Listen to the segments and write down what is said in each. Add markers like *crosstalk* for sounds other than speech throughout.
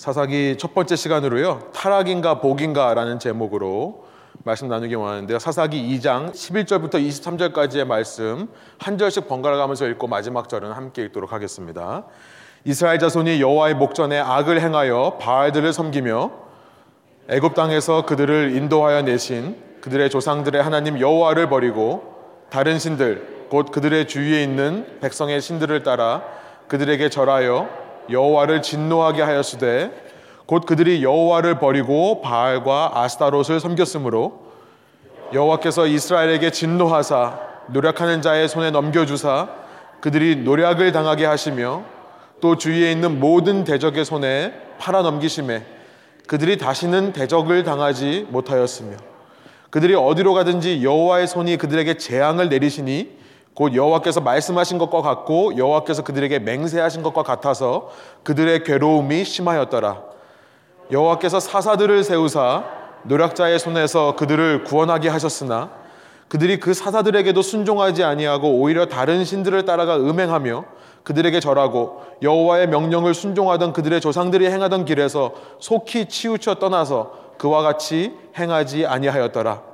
사사기 첫 번째 시간으로요. 타락인가 복인가라는 제목으로 말씀 나누기 원하는데요. 사사기 2장 11절부터 23절까지의 말씀 한 절씩 번갈아 가면서 읽고 마지막 절은 함께 읽도록 하겠습니다. 이스라엘 자손이 여호와의 목전에 악을 행하여 바알들을 섬기며 애굽 땅에서 그들을 인도하여 내신 그들의 조상들의 하나님 여호와를 버리고 다른 신들 곧 그들의 주위에 있는 백성의 신들을 따라 그들에게 절하여 여호와를 진노하게 하였으되 곧 그들이 여호와를 버리고 바알과 아스타롯을 섬겼으므로 여호와께서 이스라엘에게 진노하사 노력하는 자의 손에 넘겨주사 그들이 노력을 당하게 하시며 또 주위에 있는 모든 대적의 손에 팔아 넘기심에 그들이 다시는 대적을 당하지 못하였으며 그들이 어디로 가든지 여호와의 손이 그들에게 재앙을 내리시니 곧 여호와께서 말씀하신 것과 같고 여호와께서 그들에게 맹세하신 것과 같아서 그들의 괴로움이 심하였더라. 여호와께서 사사들을 세우사 노력자의 손에서 그들을 구원하게 하셨으나 그들이 그 사사들에게도 순종하지 아니하고 오히려 다른 신들을 따라가 음행하며 그들에게 절하고 여호와의 명령을 순종하던 그들의 조상들이 행하던 길에서 속히 치우쳐 떠나서 그와 같이 행하지 아니하였더라.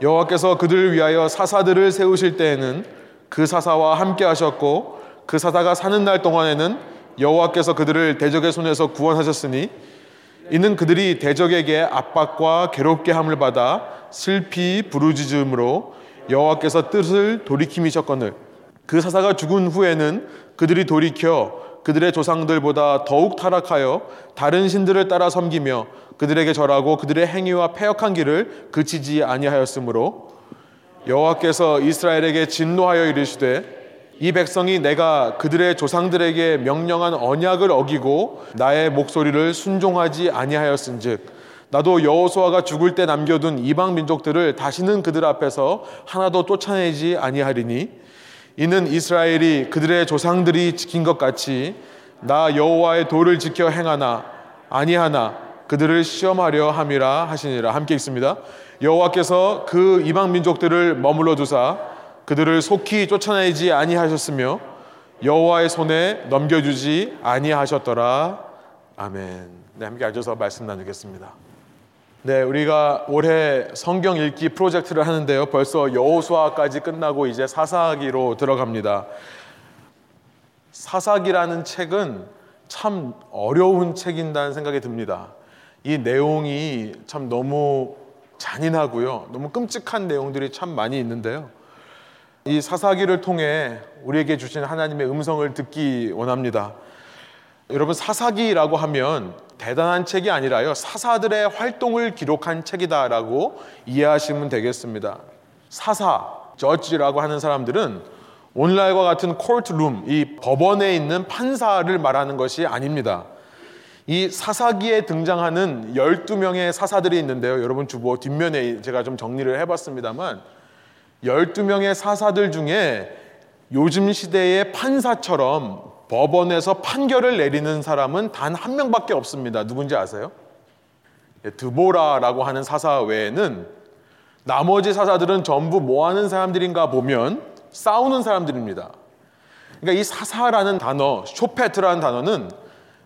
여호와께서 그들을 위하여 사사들을 세우실 때에는 그 사사와 함께 하셨고 그 사사가 사는 날 동안에는 여호와께서 그들을 대적의 손에서 구원하셨으니 이는 그들이 대적에게 압박과 괴롭게 함을 받아 슬피 부르짖음으로 여호와께서 뜻을 돌이킴이셨거늘. 그 사사가 죽은 후에는 그들이 돌이켜 그들의 조상들보다 더욱 타락하여 다른 신들을 따라 섬기며 그들에게 절하고 그들의 행위와 패역한 길을 그치지 아니하였으므로 여호와께서 이스라엘에게 진노하여 이르시되 이 백성이 내가 그들의 조상들에게 명령한 언약을 어기고 나의 목소리를 순종하지 아니하였은즉 나도 여호수아가 죽을 때 남겨둔 이방 민족들을 다시는 그들 앞에서 하나도 쫓아내지 아니하리니 이는 이스라엘이 그들의 조상들이 지킨 것 같이 나 여호와의 도를 지켜 행하나 아니하나 그들을 시험하려 함이라 하시니라 함께 읽습니다. 여호와께서 그 이방 민족들을 머물러 두사 그들을 속히 쫓아내지 아니하셨으며 여호와의 손에 넘겨주지 아니하셨더라. 아멘. 네, 함께 앉아서 말씀 나누겠습니다. 네, 우리가 올해 성경 읽기 프로젝트를 하는데요. 벌써 여호수아까지 끝나고 이제 사사기로 들어갑니다. 사사기라는 책은 참 어려운 책인다는 생각이 듭니다. 이 내용이 참 너무 잔인하고요. 너무 끔찍한 내용들이 참 많이 있는데요. 이 사사기를 통해 우리에게 주신 하나님의 음성을 듣기 원합니다. 여러분 사사기라고 하면 대단한 책이 아니라요. 사사들의 활동을 기록한 책이다라고 이해하시면 되겠습니다. 사사, 저지라고 하는 사람들은 오늘날과 같은 코트룸, 이 법원에 있는 판사를 말하는 것이 아닙니다. 이 사사기에 등장하는 12명의 사사들이 있는데요. 여러분 주보 뒷면에 제가 좀 정리를 해봤습니다만 12명의 사사들 중에 요즘 시대의 판사처럼 법원에서 판결을 내리는 사람은 단 한 명밖에 없습니다. 누군지 아세요? 예, 드보라라고 하는 사사 외에는 나머지 사사들은 전부 뭐 하는 사람들인가 보면 싸우는 사람들입니다. 그러니까 이 사사라는 단어, 쇼페트라는 단어는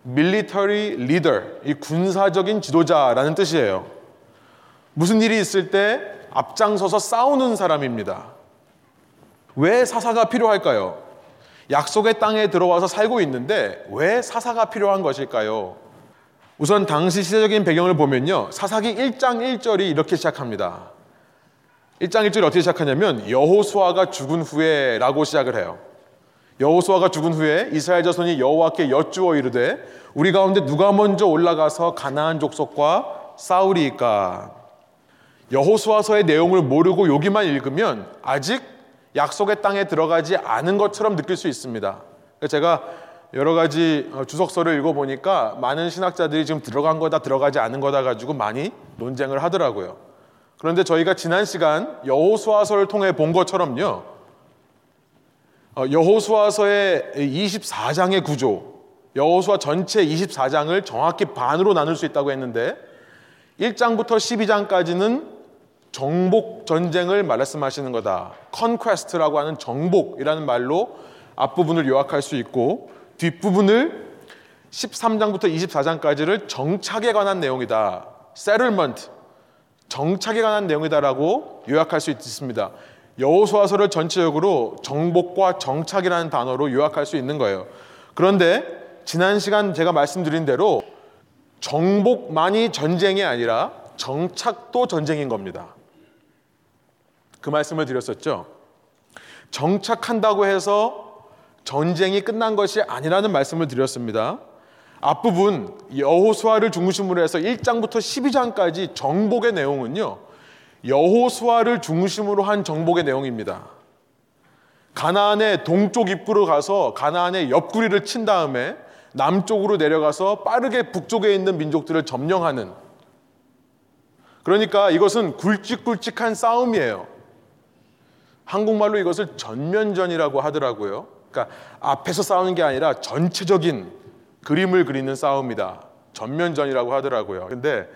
military leader, 이 군사적인 지도자라는 뜻이에요. 무슨 일이 있을 때 앞장서서 싸우는 사람입니다. 왜 사사가 필요할까요? 약속의 땅에 들어와서 살고 있는데 왜 사사가 필요한 것일까요? 우선 당시 시대적인 배경을 보면요. 사사기 1장 1절이 이렇게 시작합니다. 1장 1절이 어떻게 시작하냐면 여호수아가 죽은 후에 라고 시작을 해요. 여호수아가 죽은 후에 이스라엘 자손이 여호와께 여쭈어 이르되 우리 가운데 누가 먼저 올라가서 가나안 족속과 싸우리이까 여호수아서의 내용을 모르고 여기만 읽으면 아직 약속의 땅에 들어가지 않은 것처럼 느낄 수 있습니다. 제가 여러 가지 어, 주석서를 읽어보니까 많은 신학자들이 지금 들어간 거다 들어가지 않은 거다 가지고 많이 논쟁을 하더라고요. 그런데 저희가 지난 시간 여호수아서를 통해 본 것처럼요. 어, 여호수아서의 24장의 구조, 여호수아 전체 24장을 정확히 반으로 나눌 수 있다고 했는데 1장부터 12장까지는 정복 전쟁을 말씀하시는 거다. 컨퀘스트라고 하는 정복이라는 말로 앞부분을 요약할 수 있고 뒷부분을 13장부터 24장까지를 정착에 관한 내용이다. settlement, 정착에 관한 내용이다라고 요약할 수 있습니다. 여호수아서를 전체적으로 정복과 정착이라는 단어로 요약할 수 있는 거예요. 그런데 지난 시간 제가 말씀드린 대로 정복만이 전쟁이 아니라 정착도 전쟁인 겁니다. 그 말씀을 드렸었죠. 정착한다고 해서 전쟁이 끝난 것이 아니라는 말씀을 드렸습니다. 앞부분 여호수아를 중심으로 해서 1장부터 12장까지 정복의 내용은요. 여호수아를 중심으로 한 정복의 내용입니다. 가나안의 동쪽 입구로 가서 가나안의 옆구리를 친 다음에 남쪽으로 내려가서 빠르게 북쪽에 있는 민족들을 점령하는 그러니까 이것은 굵직굵직한 싸움이에요. 한국말로 이것을 전면전이라고 하더라고요. 그러니까 앞에서 싸우는 게 아니라 전체적인 그림을 그리는 싸움이다. 전면전이라고 하더라고요. 근데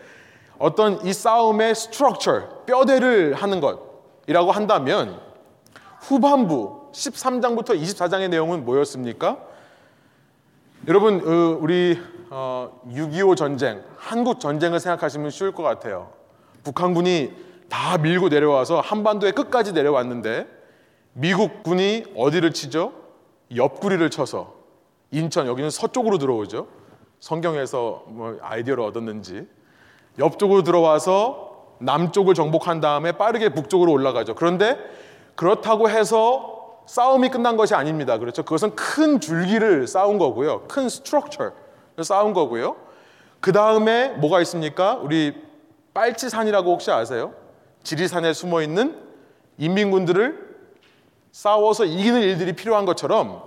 어떤 이 싸움의 스트럭처, 뼈대를 하는 것이라고 한다면 후반부 13장부터 24장의 내용은 뭐였습니까? 여러분 어, 우리 6.25 어, 전쟁, 한국 전쟁을 생각하시면 쉬울 것 같아요. 북한군이 다 밀고 내려와서 한반도의 끝까지 내려왔는데 미국 군이 어디를 치죠? 옆구리를 쳐서 인천 여기는 서쪽으로 들어오죠. 성경에서 뭐 아이디어를 얻었는지 옆쪽으로 들어와서 남쪽을 정복한 다음에 빠르게 북쪽으로 올라가죠. 그런데 그렇다고 해서 싸움이 끝난 것이 아닙니다. 그렇죠? 그것은 큰 줄기를 쌓은 거고요. 큰 스트럭처를 쌓은 거고요. 그 다음에 뭐가 있습니까? 우리 빨치산이라고 혹시 아세요? 지리산에 숨어 있는 인민군들을 싸워서 이기는 일들이 필요한 것처럼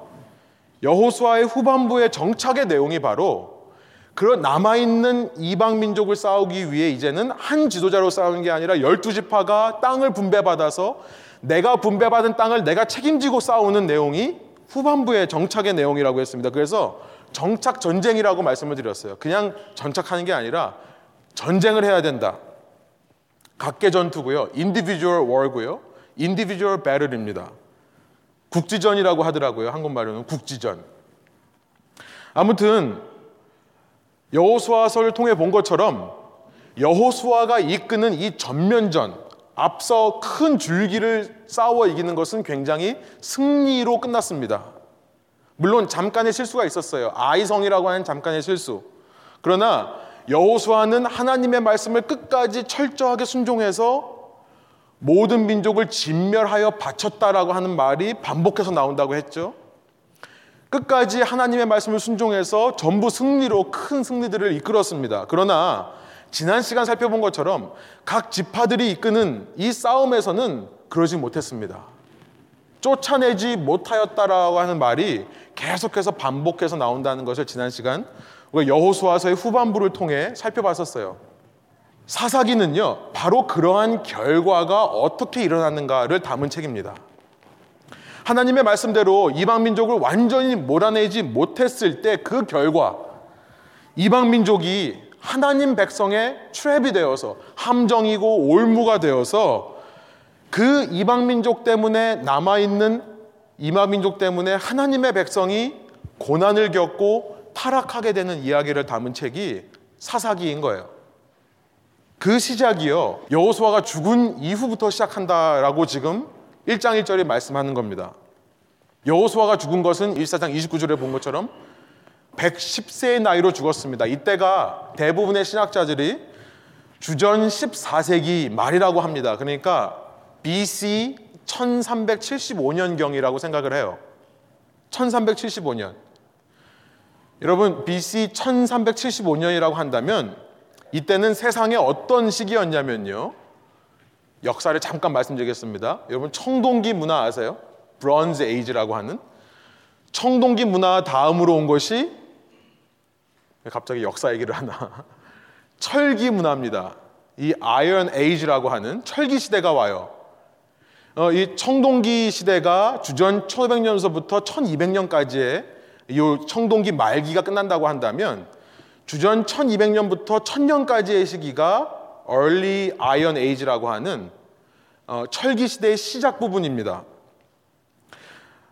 여호수아의 후반부의 정착의 내용이 바로 그런 남아있는 이방 민족을 싸우기 위해 이제는 한 지도자로 싸우는 게 아니라 열두 지파가 땅을 분배받아서 내가 분배받은 땅을 내가 책임지고 싸우는 내용이 후반부의 정착의 내용이라고 했습니다. 그래서 정착 전쟁이라고 말씀을 드렸어요. 그냥 전착하는 게 아니라 전쟁을 해야 된다. 각계 전투고요. individual war고요. individual battle입니다. 국지전이라고 하더라고요. 한국말로는 국지전. 아무튼 여호수아서를 통해 본 것처럼 여호수아가 이끄는 이 전면전 앞서 큰 줄기를 싸워 이기는 것은 굉장히 승리로 끝났습니다. 물론 잠깐의 실수가 있었어요. 아이성이라고 하는 잠깐의 실수. 그러나 여호수아는 하나님의 말씀을 끝까지 철저하게 순종해서 모든 민족을 진멸하여 바쳤다라고 하는 말이 반복해서 나온다고 했죠. 끝까지 하나님의 말씀을 순종해서 전부 승리로 큰 승리들을 이끌었습니다. 그러나 지난 시간 살펴본 것처럼 각 지파들이 이끄는 이 싸움에서는 그러지 못했습니다. 쫓아내지 못하였다라고 하는 말이 계속해서 반복해서 나온다는 것을 지난 시간 여호수아서의 후반부를 통해 살펴봤었어요. 사사기는요, 바로 그러한 결과가 어떻게 일어났는가를 담은 책입니다. 하나님의 말씀대로 이방 민족을 완전히 몰아내지 못했을 때 그 결과, 이방 민족이 하나님 백성의 트랩이 되어서 함정이고 올무가 되어서 그 이방 민족 때문에 남아 있는 이마 민족 때문에 하나님의 백성이 고난을 겪고 타락하게 되는 이야기를 담은 책이 사사기인 거예요. 그 시작이요. 여호수아가 죽은 이후부터 시작한다라고 지금 1장 1절에 말씀하는 겁니다. 여호수아가 죽은 것은 1사장 29절에 본 것처럼 110세의 나이로 죽었습니다. 이때가 대부분의 신학자들이 주전 14세기 말이라고 합니다. 그러니까 BC 1375년경이라고 생각을 해요. 1375년. 여러분, BC 1375년이라고 한다면 이때는 세상에 어떤 시기였냐면요. 역사를 잠깐 말씀드리겠습니다. 여러분, 청동기 문화 아세요? 브론즈 에이지라고 하는 청동기 문화 다음으로 온 것이 갑자기 역사 얘기를 하나? *laughs* 철기 문화입니다. 이 아이언 에이지라고 하는 철기 시대가 와요. 어, 이 청동기 시대가 주전 1500년서부터 1200년까지의 이 청동기 말기가 끝난다고 한다면 주전 1200년부터 1000년까지의 시기가 early iron age라고 하는 어, 철기 시대의 시작 부분입니다.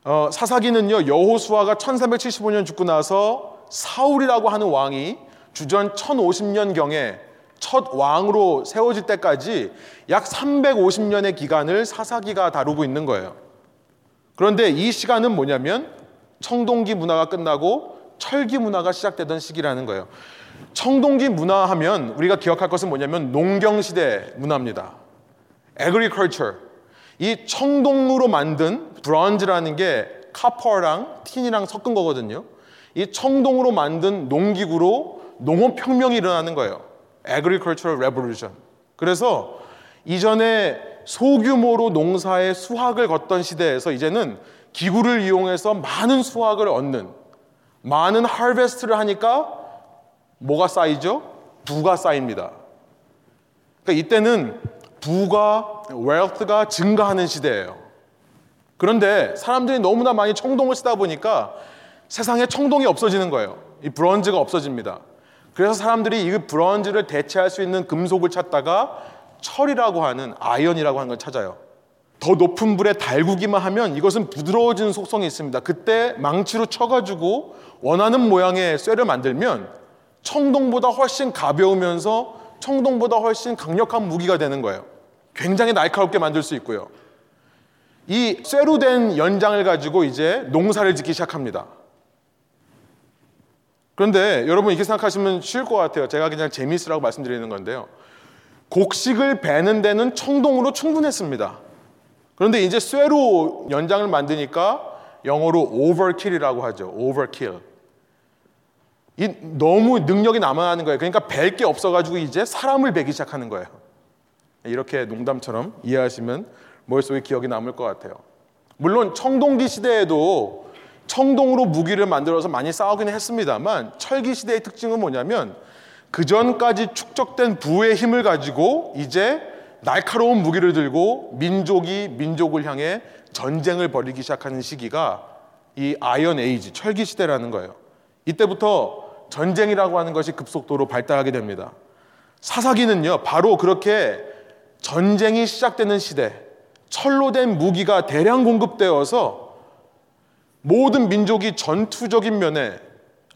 어, 사사기는요 여호수아가 1375년 죽고 나서 사울이라고 하는 왕이 주전 1050년 경에 첫 왕으로 세워질 때까지 약 350년의 기간을 사사기가 다루고 있는 거예요. 그런데 이 시간은 뭐냐면 청동기 문화가 끝나고 철기 문화가 시작되던 시기라는 거예요. 청동기 문화 하면 우리가 기억할 것은 뭐냐면 농경 시대 문화입니다. agriculture. 이 청동으로 만든 브론즈라는 게 카퍼랑 틴이랑 섞은 거거든요. 이 청동으로 만든 농기구로 농업 혁명이 일어나는 거예요. agricultural revolution. 그래서 이전에 소규모로 농사의 수확을 걷던 시대에서 이제는 기구를 이용해서 많은 수확을 얻는 많은 하베스트를 하니까 뭐가 쌓이죠? 부가 쌓입니다. 그러니까 이때는 부가 웰트가 증가하는 시대예요. 그런데 사람들이 너무나 많이 청동을 쓰다 보니까 세상에 청동이 없어지는 거예요. 이 브론즈가 없어집니다. 그래서 사람들이 이 브론즈를 대체할 수 있는 금속을 찾다가 철이라고 하는 아이언이라고 하는 걸 찾아요. 더 높은 불에 달구기만 하면 이것은 부드러워지는 속성이 있습니다. 그때 망치로 쳐가지고 원하는 모양의 쇠를 만들면 청동보다 훨씬 가벼우면서 청동보다 훨씬 강력한 무기가 되는 거예요. 굉장히 날카롭게 만들 수 있고요. 이 쇠로 된 연장을 가지고 이제 농사를 짓기 시작합니다. 그런데 여러분 이렇게 생각하시면 쉬울 것 같아요. 제가 그냥 재미있으라고 말씀드리는 건데요. 곡식을 베는 데는 청동으로 충분했습니다. 그런데 이제 쇠로 연장을 만드니까 영어로 overkill이라고 하죠. overkill. 이 너무 능력이 남아나는 거예요. 그러니까 벨게 없어가지고 이제 사람을 베기 시작하는 거예요. 이렇게 농담처럼 이해하시면 머릿속에 기억이 남을 것 같아요. 물론 청동기 시대에도 청동으로 무기를 만들어서 많이 싸우긴 했습니다만 철기 시대의 특징은 뭐냐면 그 전까지 축적된 부의 힘을 가지고 이제 날카로운 무기를 들고 민족이 민족을 향해 전쟁을 벌이기 시작하는 시기가 이 아이언 에이지 철기 시대라는 거예요. 이때부터 전쟁이라고 하는 것이 급속도로 발달하게 됩니다. 사사기는요, 바로 그렇게 전쟁이 시작되는 시대, 철로 된 무기가 대량 공급되어서 모든 민족이 전투적인 면에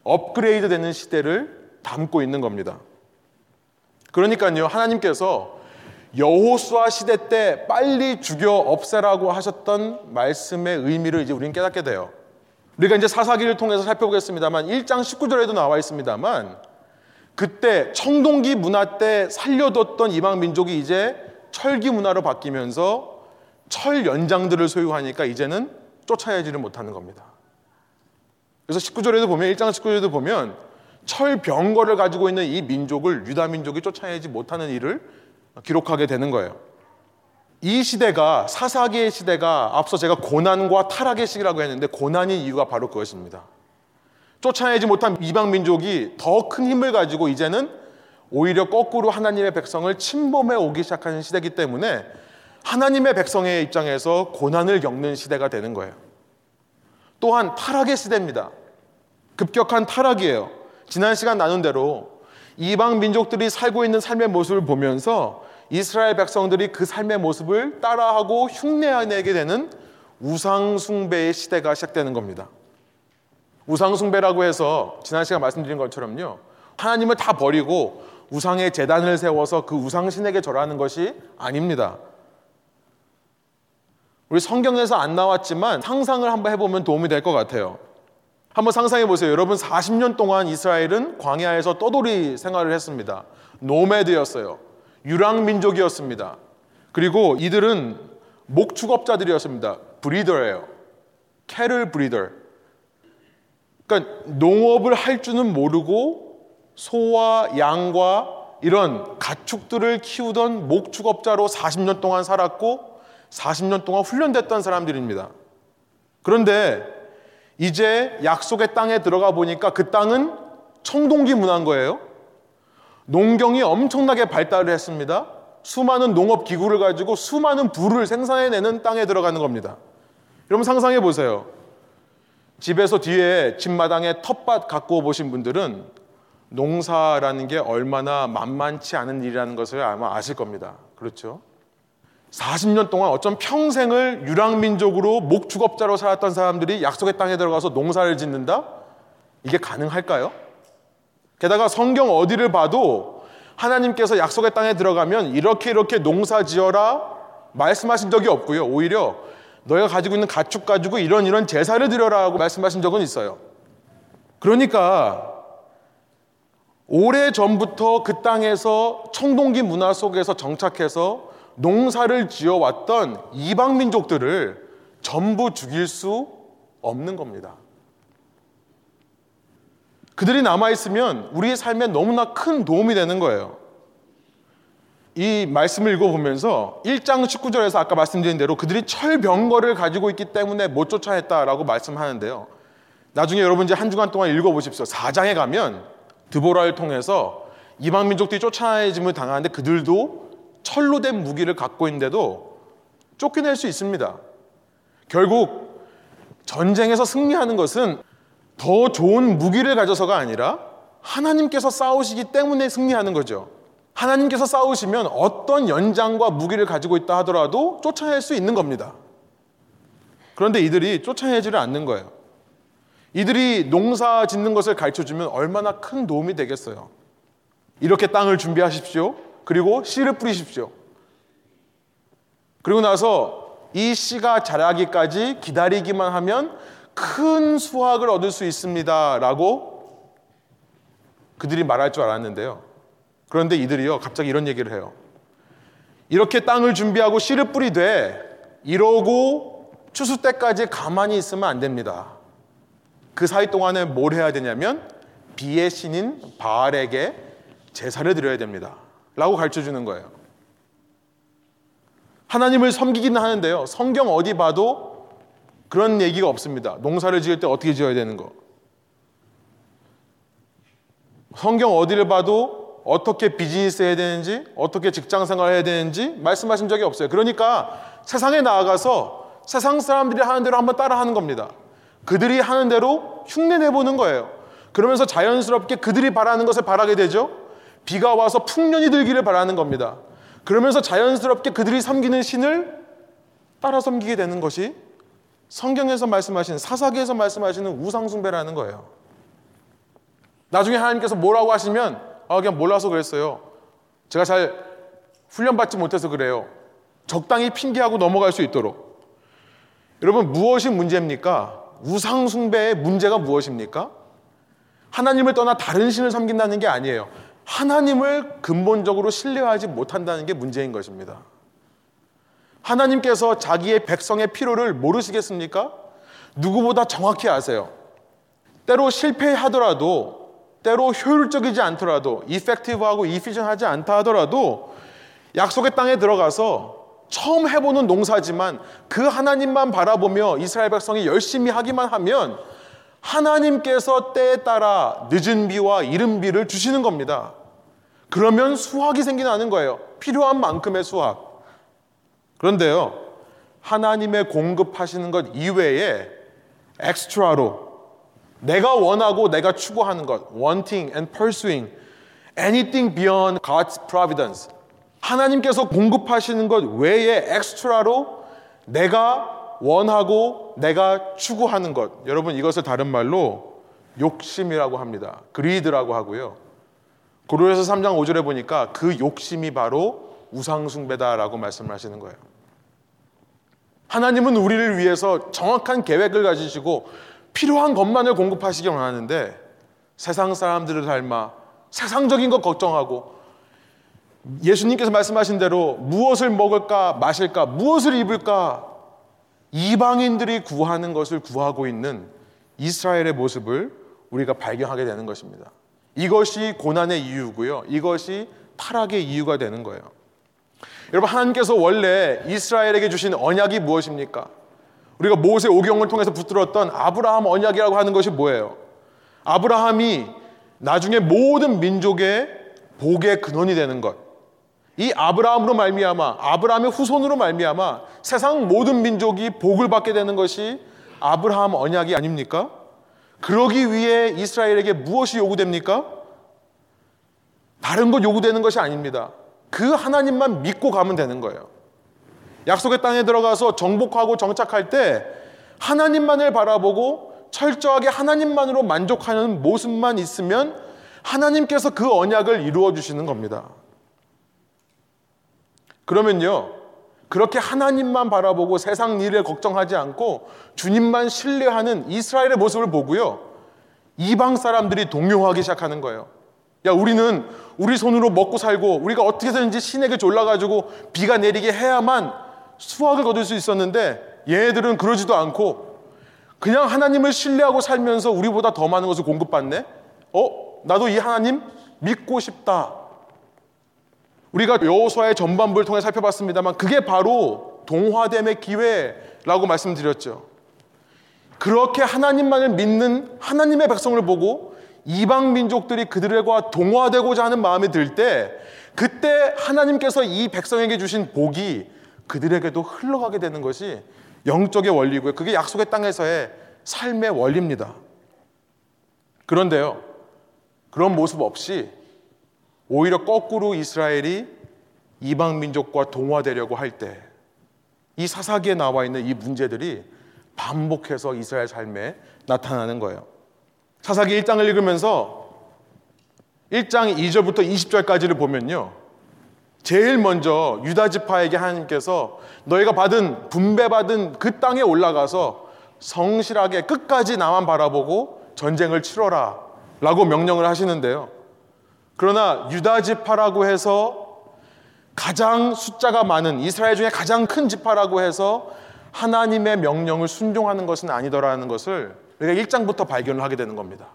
업그레이드 되는 시대를 담고 있는 겁니다. 그러니까요, 하나님께서 여호수아 시대 때 빨리 죽여 없애라고 하셨던 말씀의 의미를 이제 우리는 깨닫게 돼요. 우리가 이제 사사기를 통해서 살펴보겠습니다만 1장 19절에도 나와 있습니다만 그때 청동기 문화 때 살려뒀던 이방 민족이 이제 철기 문화로 바뀌면서 철 연장들을 소유하니까 이제는 쫓아야지를 못하는 겁니다. 그래서 19절에도 보면 1장 19절에도 보면 철 병거를 가지고 있는 이 민족을 유다 민족이 쫓아야지 못하는 일을 기록하게 되는 거예요. 이 시대가 사사기의 시대가 앞서 제가 고난과 타락의 시기라고 했는데 고난의 이유가 바로 그것입니다. 쫓아내지 못한 이방 민족이 더 큰 힘을 가지고 이제는 오히려 거꾸로 하나님의 백성을 침범해 오기 시작하는 시대이기 때문에 하나님의 백성의 입장에서 고난을 겪는 시대가 되는 거예요. 또한 타락의 시대입니다. 급격한 타락이에요. 지난 시간 나눈 대로 이방 민족들이 살고 있는 삶의 모습을 보면서 이스라엘 백성들이 그 삶의 모습을 따라하고 흉내내게 되는 우상숭배의 시대가 시작되는 겁니다. 우상숭배라고 해서 지난 시간 말씀드린 것처럼요. 하나님을 다 버리고 우상의 재단을 세워서 그 우상신에게 절하는 것이 아닙니다. 우리 성경에서 안 나왔지만 상상을 한번 해보면 도움이 될 것 같아요. 한번 상상해 보세요. 여러분 40년 동안 이스라엘은 광야에서 떠돌이 생활을 했습니다. 노매드였어요. 유랑 민족이었습니다. 그리고 이들은 목축업자들이었습니다. 브리더예요. 캐를 브리더. 그러니까 농업을 할 줄은 모르고 소와 양과 이런 가축들을 키우던 목축업자로 40년 동안 살았고 40년 동안 훈련됐던 사람들입니다. 그런데 이제 약속의 땅에 들어가 보니까 그 땅은 청동기 문화인 거예요. 농경이 엄청나게 발달을 했습니다. 수많은 농업 기구를 가지고 수많은 부를 생산해내는 땅에 들어가는 겁니다. 여러분 상상해 보세요. 집에서 뒤에 집마당에 텃밭 갖고 보신 분들은 농사라는 게 얼마나 만만치 않은 일이라는 것을 아마 아실 겁니다. 그렇죠? 40년 동안 어쩜 평생을 유랑민족으로 목축업자로 살았던 사람들이 약속의 땅에 들어가서 농사를 짓는다? 이게 가능할까요? 게다가 성경 어디를 봐도 하나님께서 약속의 땅에 들어가면 이렇게 이렇게 농사 지어라 말씀하신 적이 없고요. 오히려 너희가 가지고 있는 가축 가지고 이런 이런 제사를 드려라고 말씀하신 적은 있어요. 그러니까 오래 전부터 그 땅에서 청동기 문화 속에서 정착해서 농사를 지어왔던 이방 민족들을 전부 죽일 수 없는 겁니다. 그들이 남아있으면 우리의 삶에 너무나 큰 도움이 되는 거예요. 이 말씀을 읽어보면서 1장 19절에서 아까 말씀드린 대로 그들이 철병거를 가지고 있기 때문에 못 쫓아냈다라고 말씀하는데요. 나중에 여러분 이제 한 주간 동안 읽어보십시오. 4장에 가면 드보라를 통해서 이방 민족들이 쫓아내짐을 당하는데 그들도 철로 된 무기를 갖고 있는데도 쫓겨낼 수 있습니다. 결국 전쟁에서 승리하는 것은 더 좋은 무기를 가져서가 아니라 하나님께서 싸우시기 때문에 승리하는 거죠. 하나님께서 싸우시면 어떤 연장과 무기를 가지고 있다 하더라도 쫓아낼 수 있는 겁니다. 그런데 이들이 쫓아내지를 않는 거예요. 이들이 농사 짓는 것을 가르쳐 주면 얼마나 큰 도움이 되겠어요. 이렇게 땅을 준비하십시오. 그리고 씨를 뿌리십시오. 그리고 나서 이 씨가 자라기까지 기다리기만 하면 큰 수확을 얻을 수 있습니다. 라고 그들이 말할 줄 알았는데요. 그런데 이들이요, 갑자기 이런 얘기를 해요. 이렇게 땅을 준비하고 씨를 뿌리되 이러고 추수 때까지 가만히 있으면 안 됩니다. 그 사이 동안에 뭘 해야 되냐면 비의 신인 바알에게 제사를 드려야 됩니다. 라고 가르쳐 주는 거예요. 하나님을 섬기기는 하는데요. 성경 어디 봐도 그런 얘기가 없습니다. 농사를 지을 때 어떻게 지어야 되는 거. 성경 어디를 봐도 어떻게 비즈니스 해야 되는지, 어떻게 직장 생활 해야 되는지 말씀하신 적이 없어요. 그러니까 세상에 나아가서 세상 사람들이 하는 대로 한번 따라 하는 겁니다. 그들이 하는 대로 흉내 내보는 거예요. 그러면서 자연스럽게 그들이 바라는 것을 바라게 되죠. 비가 와서 풍년이 들기를 바라는 겁니다. 그러면서 자연스럽게 그들이 섬기는 신을 따라 섬기게 되는 것이 성경에서 말씀하시는 사사기에서 말씀하시는 우상숭배라는 거예요. 나중에 하나님께서 뭐라고 하시면 아 그냥 몰라서 그랬어요. 제가 잘 훈련받지 못해서 그래요. 적당히 핑계하고 넘어갈 수 있도록. 여러분 무엇이 문제입니까? 우상숭배의 문제가 무엇입니까? 하나님을 떠나 다른 신을 섬긴다는 게 아니에요. 하나님을 근본적으로 신뢰하지 못한다는 게 문제인 것입니다. 하나님께서 자기의 백성의 필요를 모르시겠습니까? 누구보다 정확히 아세요. 때로 실패하더라도, 때로 효율적이지 않더라도, 이펙티브하고 이피전하지 않다 하더라도, 약속의 땅에 들어가서 처음 해보는 농사지만 그 하나님만 바라보며 이스라엘 백성이 열심히 하기만 하면 하나님께서 때에 따라 늦은 비와 이른 비를 주시는 겁니다. 그러면 수확이 생기는 거예요. 필요한 만큼의 수확. 그런데요, 하나님의 공급하시는 것 이외에 엑스트라로 내가 원하고 내가 추구하는 것, wanting and pursuing anything beyond God's providence. 하나님께서 공급하시는 것 외에 엑스트라로 내가 원하고 내가 추구하는 것. 여러분 이것을 다른 말로 욕심이라고 합니다. 그리드라고 하고요. 고로에서 3장 5절에 보니까 그 욕심이 바로 우상숭배다라고 말씀을 하시는 거예요. 하나님은 우리를 위해서 정확한 계획을 가지시고 필요한 것만을 공급하시기 원하는데 세상 사람들을 닮아 세상적인 것 걱정하고 예수님께서 말씀하신 대로 무엇을 먹을까 마실까 무엇을 입을까 이방인들이 구하는 것을 구하고 있는 이스라엘의 모습을 우리가 발견하게 되는 것입니다. 이것이 고난의 이유고요. 이것이 타락의 이유가 되는 거예요. 여러분 하나님께서 원래 이스라엘에게 주신 언약이 무엇입니까? 우리가 모세 오경을 통해서 붙들었던 아브라함 언약이라고 하는 것이 뭐예요? 아브라함이 나중에 모든 민족의 복의 근원이 되는 것. 이 아브라함으로 말미암아 아브라함의 후손으로 말미암아 세상 모든 민족이 복을 받게 되는 것이 아브라함 언약이 아닙니까? 그러기 위해 이스라엘에게 무엇이 요구됩니까? 다른 것 요구되는 것이 아닙니다. 그 하나님만 믿고 가면 되는 거예요. 약속의 땅에 들어가서 정복하고 정착할 때 하나님만을 바라보고 철저하게 하나님만으로 만족하는 모습만 있으면 하나님께서 그 언약을 이루어 주시는 겁니다. 그러면요. 그렇게 하나님만 바라보고 세상 일을 걱정하지 않고 주님만 신뢰하는 이스라엘의 모습을 보고요. 이방 사람들이 동요하기 시작하는 거예요. 야, 우리는 우리 손으로 먹고 살고 우리가 어떻게든지 신에게 졸라가지고 비가 내리게 해야만 수확을 거둘 수 있었는데 얘네들은 그러지도 않고 그냥 하나님을 신뢰하고 살면서 우리보다 더 많은 것을 공급받네? 어? 나도 이 하나님 믿고 싶다. 우리가 여호수아의 전반부를 통해 살펴봤습니다만 그게 바로 동화됨의 기회라고 말씀드렸죠. 그렇게 하나님만을 믿는 하나님의 백성을 보고 이방 민족들이 그들과 동화되고자 하는 마음이 들 때 그때 하나님께서 이 백성에게 주신 복이 그들에게도 흘러가게 되는 것이 영적의 원리고요. 그게 약속의 땅에서의 삶의 원리입니다. 그런데요. 그런 모습 없이 오히려 거꾸로 이스라엘이 이방 민족과 동화되려고 할 때 이 사사기에 나와 있는 이 문제들이 반복해서 이스라엘 삶에 나타나는 거예요. 사사기 1장을 읽으면서 1장 2절부터 20절까지를 보면요. 제일 먼저 유다 지파에게 하나님께서 너희가 받은 분배받은 그 땅에 올라가서 성실하게 끝까지 나만 바라보고 전쟁을 치러라 라고 명령을 하시는데요. 그러나 유다 지파라고 해서 가장 숫자가 많은 이스라엘 중에 가장 큰 지파라고 해서 하나님의 명령을 순종하는 것은 아니더라는 것을 우리가 1장부터 발견을 하게 되는 겁니다.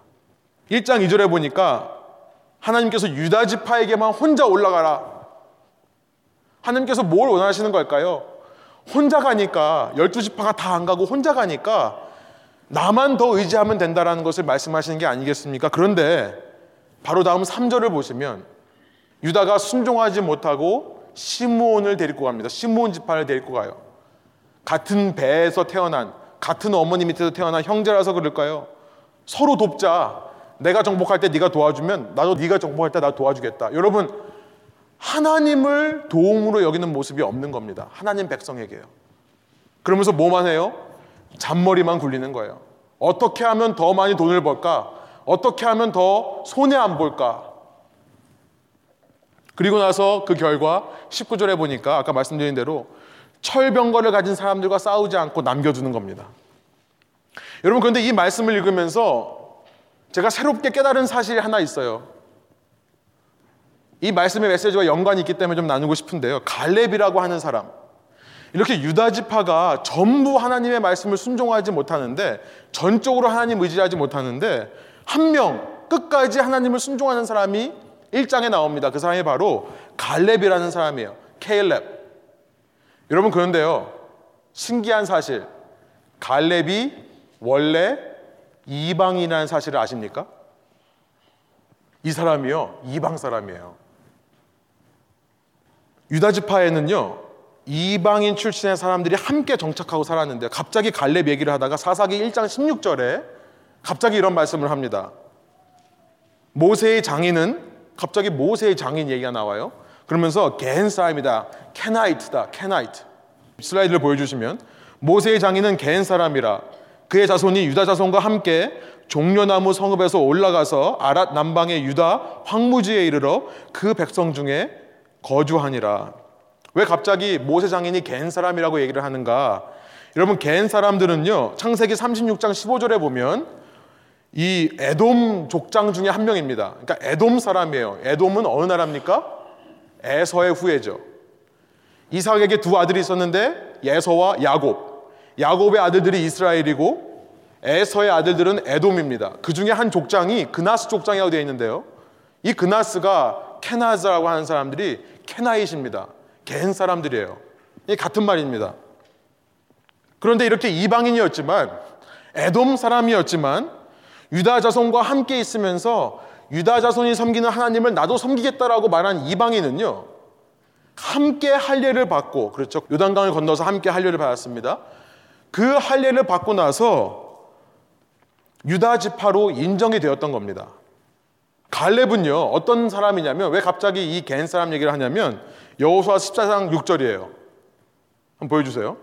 1장 2절에 보니까 하나님께서 유다 지파에게만 혼자 올라가라. 하나님께서 뭘 원하시는 걸까요? 혼자 가니까 12지파가 다 안 가고 혼자 가니까 나만 더 의지하면 된다라는 것을 말씀하시는 게 아니겠습니까? 그런데 바로 다음 3절을 보시면 유다가 순종하지 못하고 시므온을 데리고 갑니다. 시므온 지파를 데리고 가요. 같은 배에서 태어난 같은 어머니 밑에서 태어난 형제라서 그럴까요? 서로 돕자. 내가 정복할 때 네가 도와주면 나도 네가 정복할 때 나 도와주겠다. 여러분 하나님을 도움으로 여기는 모습이 없는 겁니다. 하나님 백성에게요. 그러면서 뭐만 해요? 잔머리만 굴리는 거예요. 어떻게 하면 더 많이 돈을 벌까? 어떻게 하면 더 손해 안 볼까? 그리고 나서 그 결과 19절에 보니까 아까 말씀드린 대로 철병거를 가진 사람들과 싸우지 않고 남겨두는 겁니다. 여러분 그런데 이 말씀을 읽으면서 제가 새롭게 깨달은 사실이 하나 있어요. 이 말씀의 메시지와 연관이 있기 때문에 좀 나누고 싶은데요. 갈렙이라고 하는 사람. 이렇게 유다 지파가 전부 하나님의 말씀을 순종하지 못하는데 전적으로 하나님 의지하지 못하는데 한 명 끝까지 하나님을 순종하는 사람이 1장에 나옵니다. 그 사람이 바로 갈렙이라는 사람이에요. 케일렙. 여러분 그런데요. 신기한 사실. 갈렙이 원래 이방이라는 사실을 아십니까? 이 사람이요. 이방 사람이에요. 유다 지파에는요. 이방인 출신의 사람들이 함께 정착하고 살았는데 갑자기 갈렙 얘기를 하다가 사사기 1장 16절에 갑자기 이런 말씀을 합니다. 모세의 장인은 갑자기 모세의 장인 얘기가 나와요. 그러면서 겐 사람이다. 케나이트다. 케나이트. 슬라이드를 보여주시면 모세의 장인은 겐 사람이라 그의 자손이 유다 자손과 함께 종려나무 성읍에서 올라가서 아랏 남방의 유다 황무지에 이르러 그 백성 중에 거주하니라. 왜 갑자기 모세 장인이 겐 사람이라고 얘기를 하는가? 여러분 겐 사람들은요 창세기 36장 15절에 보면 이 에돔 족장 중에 한 명입니다. 그러니까 에돔 사람이에요. 에돔은 어느 나라입니까? 에서의 후예죠. 이삭에게 두 아들이 있었는데 예서와 야곱. 야곱의 아들들이 이스라엘이고 에서의 아들들은 에돔입니다. 그 중에 한 족장이 그나스 족장이라고 되어 있는데요. 이 그나스가 케나즈라고 하는 사람들이 케나이십니다. 겐 사람들이에요. 이 같은 말입니다. 그런데 이렇게 이방인이었지만 에돔 사람이었지만 유다 자손과 함께 있으면서 유다 자손이 섬기는 하나님을 나도 섬기겠다라고 말한 이방인은요. 함께 할례를 받고 그렇죠. 요단강을 건너서 함께 할례를 받았습니다. 그 할례를 받고 나서 유다 지파로 인정이 되었던 겁니다. 갈렙은요. 어떤 사람이냐면 왜 갑자기 이 겐 사람 얘기를 하냐면 여호수아 14장 6절이에요. 한번 보여 주세요.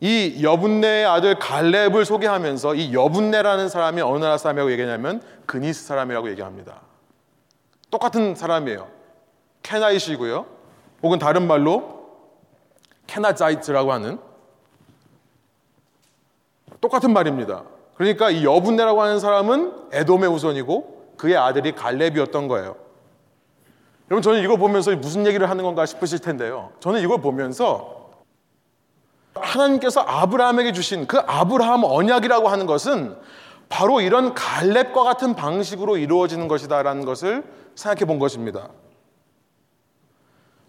이 여분네의 아들 갈렙을 소개하면서 이 여분네라는 사람이 어느 나라 사람이라고 얘기하냐면 그니스 사람이라고 얘기합니다. 똑같은 사람이에요. 케나이시고요. 혹은 다른 말로 케나자이트라고 하는 똑같은 말입니다. 그러니까 이 여분네라고 하는 사람은 에돔의 후손이고 그의 아들이 갈렙이었던 거예요. 여러분 저는 이걸 보면서 무슨 얘기를 하는 건가 싶으실 텐데요. 저는 이걸 보면서 하나님께서 아브라함에게 주신 그 아브라함 언약이라고 하는 것은 바로 이런 갈렙과 같은 방식으로 이루어지는 것이다라는 것을 생각해 본 것입니다.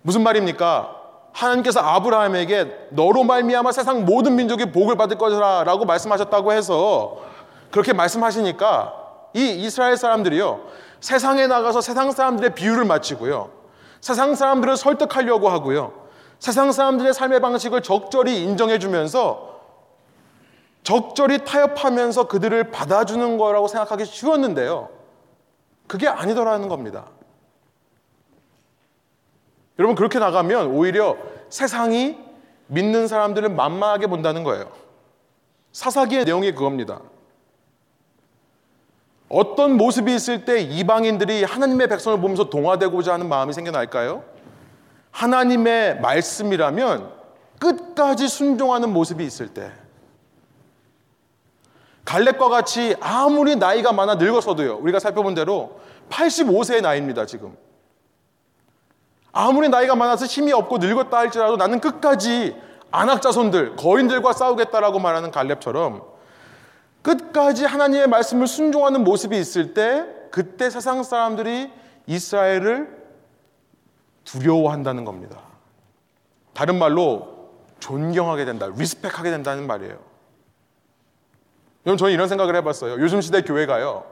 무슨 말입니까? 하나님께서 아브라함에게 너로 말미암아 세상 모든 민족이 복을 받을 것이라라고 말씀하셨다고 해서 그렇게 말씀하시니까 이 이스라엘 사람들이요 세상에 나가서 세상 사람들의 비유를 맞추고요 세상 사람들을 설득하려고 하고요 세상 사람들의 삶의 방식을 적절히 인정해 주면서 적절히 타협하면서 그들을 받아주는 거라고 생각하기 쉬웠는데요. 그게 아니더라는 겁니다. 여러분, 그렇게 나가면 오히려 세상이 믿는 사람들을 만만하게 본다는 거예요. 사사기의 내용이 그겁니다. 어떤 모습이 있을 때 이방인들이 하나님의 백성을 보면서 동화되고자 하는 마음이 생겨날까요? 하나님의 말씀이라면 끝까지 순종하는 모습이 있을 때 갈렙과 같이 아무리 나이가 많아 늙어서도요. 우리가 살펴본 대로 85세의 나이입니다, 지금. 아무리 나이가 많아서 힘이 없고 늙었다 할지라도 나는 끝까지 안악자손들, 거인들과 싸우겠다라고 말하는 갈렙처럼 끝까지 하나님의 말씀을 순종하는 모습이 있을 때 그때 세상 사람들이 이스라엘을 두려워한다는 겁니다. 다른 말로 존경하게 된다, 리스펙하게 된다는 말이에요. 여러분 저는 이런 생각을 해봤어요. 요즘 시대 교회가요.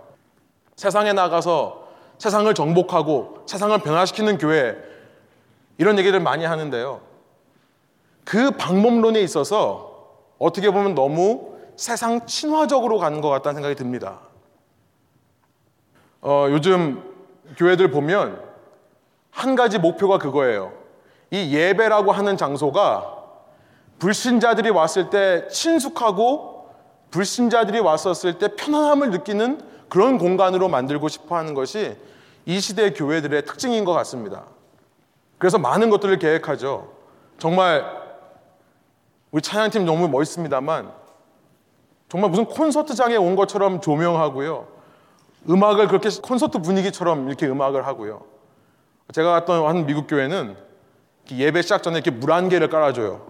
세상에 나가서 세상을 정복하고 세상을 변화시키는 교회 이런 얘기를 많이 하는데요. 그 방법론에 있어서 어떻게 보면 너무 세상 친화적으로 가는 것 같다는 생각이 듭니다. 어, 요즘 교회들 보면 한 가지 목표가 그거예요. 이 예배라고 하는 장소가 불신자들이 왔을 때 친숙하고 불신자들이 왔었을 때 편안함을 느끼는 그런 공간으로 만들고 싶어 하는 것이 이 시대 교회들의 특징인 것 같습니다. 그래서 많은 것들을 계획하죠. 정말 우리 찬양팀 너무 멋있습니다만 정말 무슨 콘서트장에 온 것처럼 조명하고요. 음악을 그렇게 콘서트 분위기처럼 이렇게 음악을 하고요. 제가 갔던 한 미국 교회는 예배 시작 전에 이렇게 물 한 개를 깔아줘요.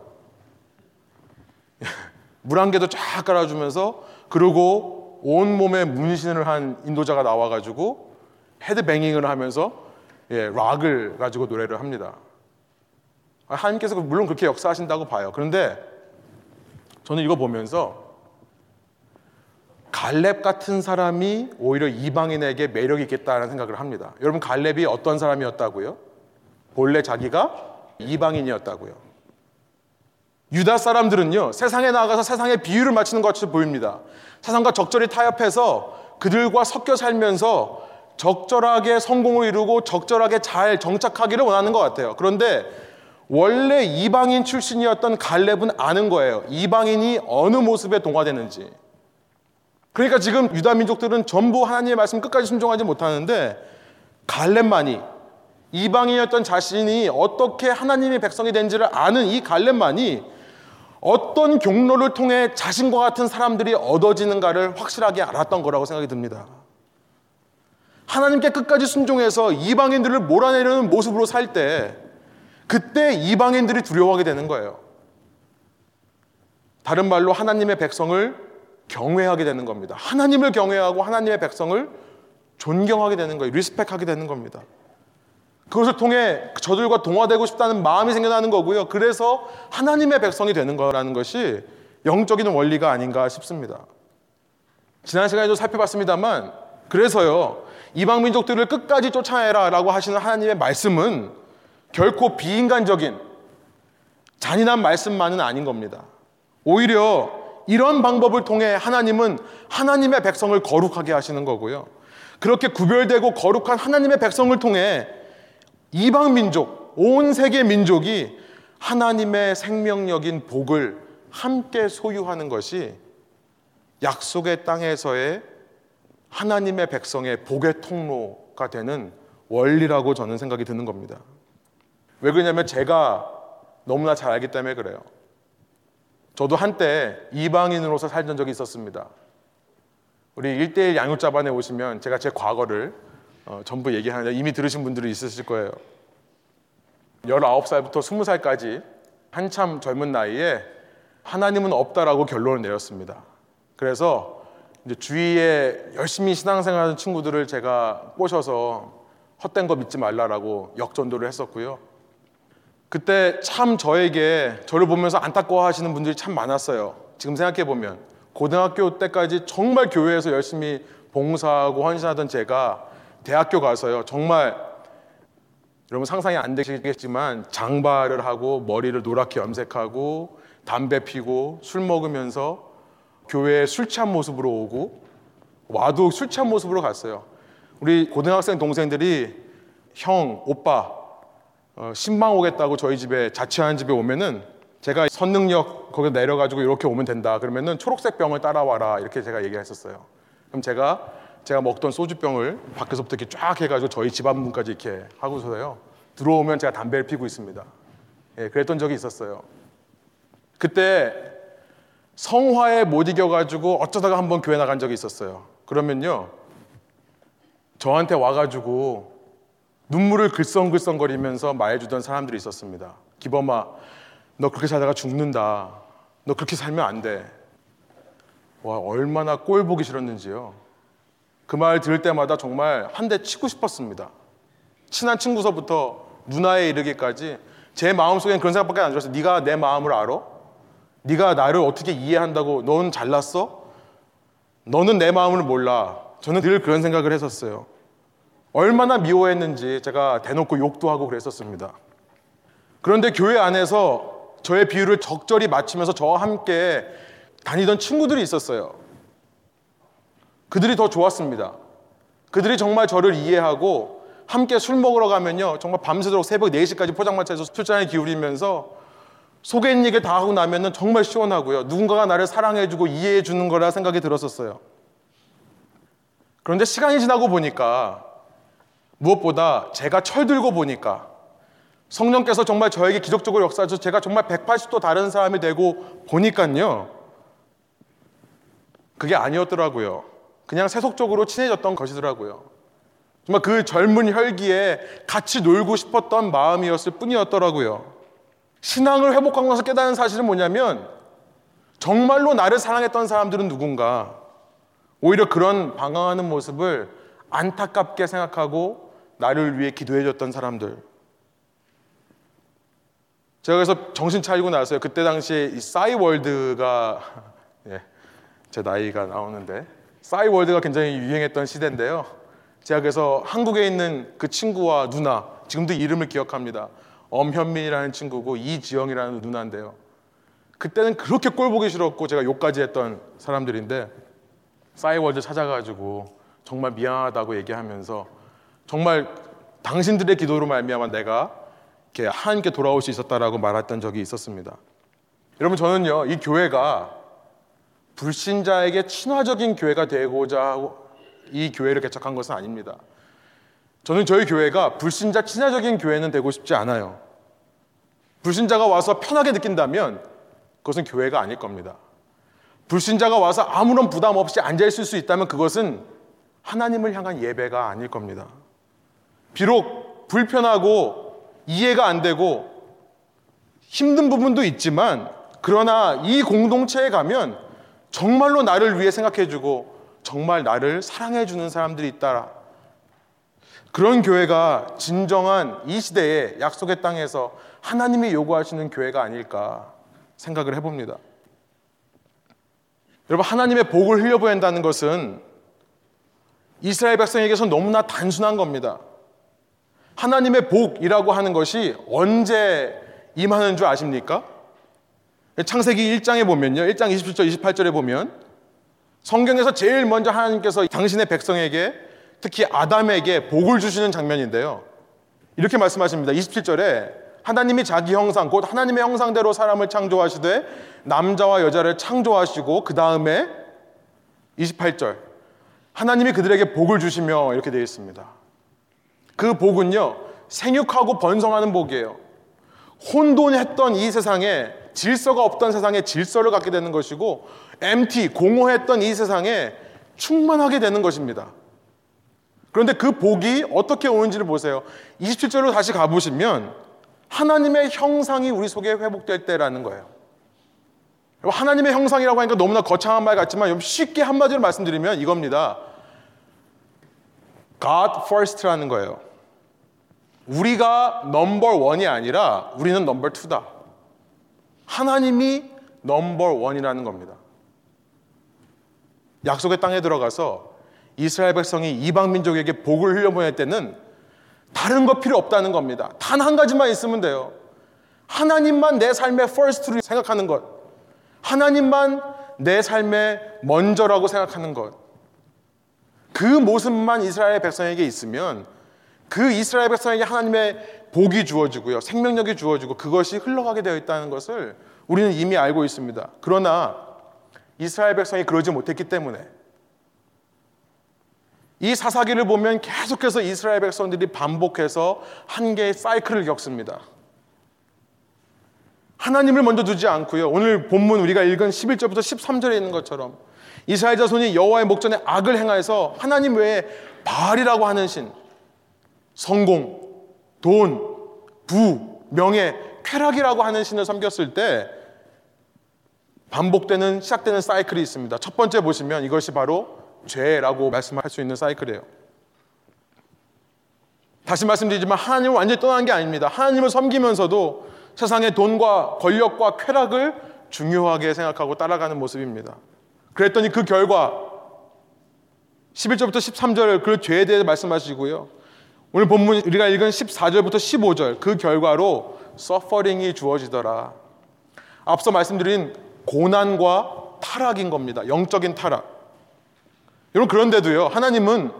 *laughs* 물 한 개도 쫙 깔아주면서 그리고 온 몸에 문신을 한 인도자가 나와가지고 헤드뱅잉을 하면서 예, 락을 가지고 노래를 합니다. 하나님께서 물론 그렇게 역사하신다고 봐요. 그런데 저는 이거 보면서 갈렙 같은 사람이 오히려 이방인에게 매력이 있겠다는 생각을 합니다. 여러분 갈렙이 어떤 사람이었다고요? 본래 자기가 이방인이었다고요. 유다 사람들은요 세상에 나가서 세상의 비유를 맞추는 것 같이 보입니다. 세상과 적절히 타협해서 그들과 섞여 살면서 적절하게 성공을 이루고 적절하게 잘 정착하기를 원하는 것 같아요. 그런데 원래 이방인 출신이었던 갈렙은 아는 거예요. 이방인이 어느 모습에 동화되는지. 그러니까 지금 유다 민족들은 전부 하나님의 말씀 끝까지 순종하지 못하는데 갈렙만이 이방인이었던 자신이 어떻게 하나님의 백성이 된지를 아는 이 갈렙만이 어떤 경로를 통해 자신과 같은 사람들이 얻어지는가를 확실하게 알았던 거라고 생각이 듭니다. 하나님께 끝까지 순종해서 이방인들을 몰아내려는 모습으로 살 때 그때 이방인들이 두려워하게 되는 거예요. 다른 말로 하나님의 백성을 경외하게 되는 겁니다. 하나님을 경외하고 하나님의 백성을 존경하게 되는 거예요. 리스펙하게 되는 겁니다. 그것을 통해 저들과 동화되고 싶다는 마음이 생겨나는 거고요. 그래서 하나님의 백성이 되는 거라는 것이 영적인 원리가 아닌가 싶습니다. 지난 시간에도 살펴봤습니다만 그래서요. 이방 민족들을 끝까지 쫓아내라 라고 하시는 하나님의 말씀은 결코 비인간적인 잔인한 말씀만은 아닌 겁니다. 오히려 이런 방법을 통해 하나님은 하나님의 백성을 거룩하게 하시는 거고요. 그렇게 구별되고 거룩한 하나님의 백성을 통해 이방 민족, 온 세계 민족이 하나님의 생명력인 복을 함께 소유하는 것이 약속의 땅에서의 하나님의 백성의 복의 통로가 되는 원리라고 저는 생각이 드는 겁니다. 왜 그러냐면 제가 너무나 잘 알기 때문에 그래요. 저도 한때 이방인으로서 살던 적이 있었습니다. 우리 일대일 양육자반에 오시면 제가 제 과거를 어, 전부 얘기하는데 이미 들으신 분들이 있으실 거예요. 19살부터 20살까지 한참 젊은 나이에 하나님은 없다라고 결론을 내렸습니다. 그래서 이제 주위에 열심히 신앙생활하는 친구들을 제가 꼬셔서 헛된 거 믿지 말라라고 역전도를 했었고요. 그때 참 저에게 저를 보면서 안타까워 하시는 분들이 참 많았어요. 지금 생각해 보면 고등학교 때까지 정말 교회에서 열심히 봉사하고 헌신하던 제가 대학교 가서요. 정말 여러분 상상이 안 되시겠지만 장발을 하고 머리를 노랗게 염색하고 담배 피고 술 먹으면서 교회에 술 취한 모습으로 오고 와도 술 취한 모습으로 갔어요. 우리 고등학생 동생들이 형, 오빠 어, 신방 오겠다고 저희 집에 자취하는 집에 오면은 제가 선능력 거기 내려가지고 이렇게 오면 된다. 그러면은 초록색 병을 따라와라 이렇게 제가 얘기했었어요. 그럼 제가 제가 먹던 소주병을 밖에서부터 이렇게 쫙 해가지고 저희 집 앞문까지 이렇게 하고서요 들어오면 제가 담배를 피고 있습니다. 예, 그랬던 적이 있었어요. 그때 성화에 못 이겨가지고 어쩌다가 한번 교회 나간 적이 있었어요. 그러면요 저한테 와가지고 눈물을 글썽글썽거리면서 말해주던 사람들이 있었습니다. 기범아, 너 그렇게 살다가 죽는다. 너 그렇게 살면 안 돼. 와, 얼마나 꼴 보기 싫었는지요. 그 말 들을 때마다 정말 한 대 치고 싶었습니다. 친한 친구서부터 누나에 이르기까지 제 마음속엔 그런 생각밖에 안 들었어요. 네가 내 마음을 알아? 네가 나를 어떻게 이해한다고 넌 잘났어? 너는 내 마음을 몰라. 저는 늘 그런 생각을 했었어요. 얼마나 미워했는지 제가 대놓고 욕도 하고 그랬었습니다. 그런데 교회 안에서 저의 비유를 적절히 맞추면서 저와 함께 다니던 친구들이 있었어요. 그들이 더 좋았습니다. 그들이 정말 저를 이해하고 함께 술 먹으러 가면요. 정말 밤새도록 새벽 4시까지 포장마차에서 술잔에 기울이면서 속에 얘기 다 하고 나면은 정말 시원하고요. 누군가가 나를 사랑해주고 이해해주는 거라 생각이 들었었어요. 그런데 시간이 지나고 보니까 무엇보다 제가 철들고 보니까 성령께서 정말 저에게 기적적으로 역사하셔서 제가 정말 180도 다른 사람이 되고 보니까요. 그게 아니었더라고요. 그냥 세속적으로 친해졌던 것이더라고요. 정말 그 젊은 혈기에 같이 놀고 싶었던 마음이었을 뿐이었더라고요. 신앙을 회복하고 나서 깨달은 사실은 뭐냐면 정말로 나를 사랑했던 사람들은 누군가 오히려 그런 방황하는 모습을 안타깝게 생각하고 나를 위해 기도해 줬던 사람들. 제가 그래서 정신 차리고 나서요. 그때 당시에 이 싸이월드가 예, 제 나이가 나오는데 싸이월드가 굉장히 유행했던 시대인데요. 제가 그래서 한국에 있는 그 친구와 누나 지금도 이름을 기억합니다. 엄현민이라는 친구고 이지영이라는 누나인데요. 그때는 그렇게 꼴 보기 싫었고 제가 욕까지 했던 사람들인데 싸이월드 찾아가지고 정말 미안하다고 얘기하면서 정말 당신들의 기도로 말미암아 내가 이렇게 하나님께 돌아올 수 있었다라고 말했던 적이 있었습니다. 여러분 저는요 이 교회가 불신자에게 친화적인 교회가 되고자 이 교회를 개척한 것은 아닙니다. 저는 저희 교회가 불신자 친화적인 교회는 되고 싶지 않아요. 불신자가 와서 편하게 느낀다면 그것은 교회가 아닐 겁니다. 불신자가 와서 아무런 부담 없이 앉아 있을 수 있다면 그것은 하나님을 향한 예배가 아닐 겁니다. 비록 불편하고 이해가 안 되고 힘든 부분도 있지만 그러나 이 공동체에 가면 정말로 나를 위해 생각해주고 정말 나를 사랑해주는 사람들이 있다. 그런 교회가 진정한 이 시대의 약속의 땅에서 하나님이 요구하시는 교회가 아닐까 생각을 해봅니다. 여러분, 하나님의 복을 흘려보낸다는 것은 이스라엘 백성에게서 너무나 단순한 겁니다. 하나님의 복이라고 하는 것이 언제 임하는 줄 아십니까? 창세기 1장에 보면요. 1장 27절, 28절에 보면 성경에서 제일 먼저 하나님께서 당신의 백성에게 특히 아담에게 복을 주시는 장면인데요. 이렇게 말씀하십니다. 27절에 하나님이 자기 형상, 곧 하나님의 형상대로 사람을 창조하시되 남자와 여자를 창조하시고 그 다음에 28절 하나님이 그들에게 복을 주시며 이렇게 되어 있습니다. 그 복은요 생육하고 번성하는 복이에요. 혼돈했던 이 세상에 질서가 없던 세상에 질서를 갖게 되는 것이고 MT 공허했던 이 세상에 충만하게 되는 것입니다. 그런데 그 복이 어떻게 오는지를 보세요. 27절로 다시 가보시면 하나님의 형상이 우리 속에 회복될 때라는 거예요. 하나님의 형상이라고 하니까 너무나 거창한 말 같지만 쉽게 한마디로 말씀드리면 이겁니다. God first라는 거예요. 우리가 number one이 아니라 우리는 number two다. 하나님이 number one이라는 겁니다. 약속의 땅에 들어가서 이스라엘 백성이 이방 민족에게 복을 흘려보낼 때는 다른 거 필요 없다는 겁니다. 단 한 가지만 있으면 돼요. 하나님만 내 삶의 first로 생각하는 것. 하나님만 내 삶의 먼저라고 생각하는 것. 그 모습만 이스라엘 백성에게 있으면 그 이스라엘 백성에게 하나님의 복이 주어지고요. 생명력이 주어지고 그것이 흘러가게 되어 있다는 것을 우리는 이미 알고 있습니다. 그러나 이스라엘 백성이 그러지 못했기 때문에 이 사사기를 보면 계속해서 이스라엘 백성들이 반복해서 한 개의 사이클을 겪습니다. 하나님을 먼저 두지 않고요. 오늘 본문 우리가 읽은 11절부터 13절에 있는 것처럼 이스라엘 자손이 여호와의 목전에 악을 행하여서 하나님 외에 바알이라고 하는 신, 성공, 돈, 부, 명예, 쾌락이라고 하는 신을 섬겼을 때 반복되는 시작되는 사이클이 있습니다. 첫 번째 보시면 이것이 바로 죄라고 말씀할 수 있는 사이클이에요. 다시 말씀드리지만 하나님을 완전히 떠난 게 아닙니다. 하나님을 섬기면서도 세상의 돈과 권력과 쾌락을 중요하게 생각하고 따라가는 모습입니다. 그랬더니 그 결과 11절부터 13절 그 죄에 대해 말씀하시고요. 오늘 본문 우리가 읽은 14절부터 15절 그 결과로 서퍼링이 주어지더라. 앞서 말씀드린 고난과 타락인 겁니다. 영적인 타락. 여러분 그런데도요. 하나님은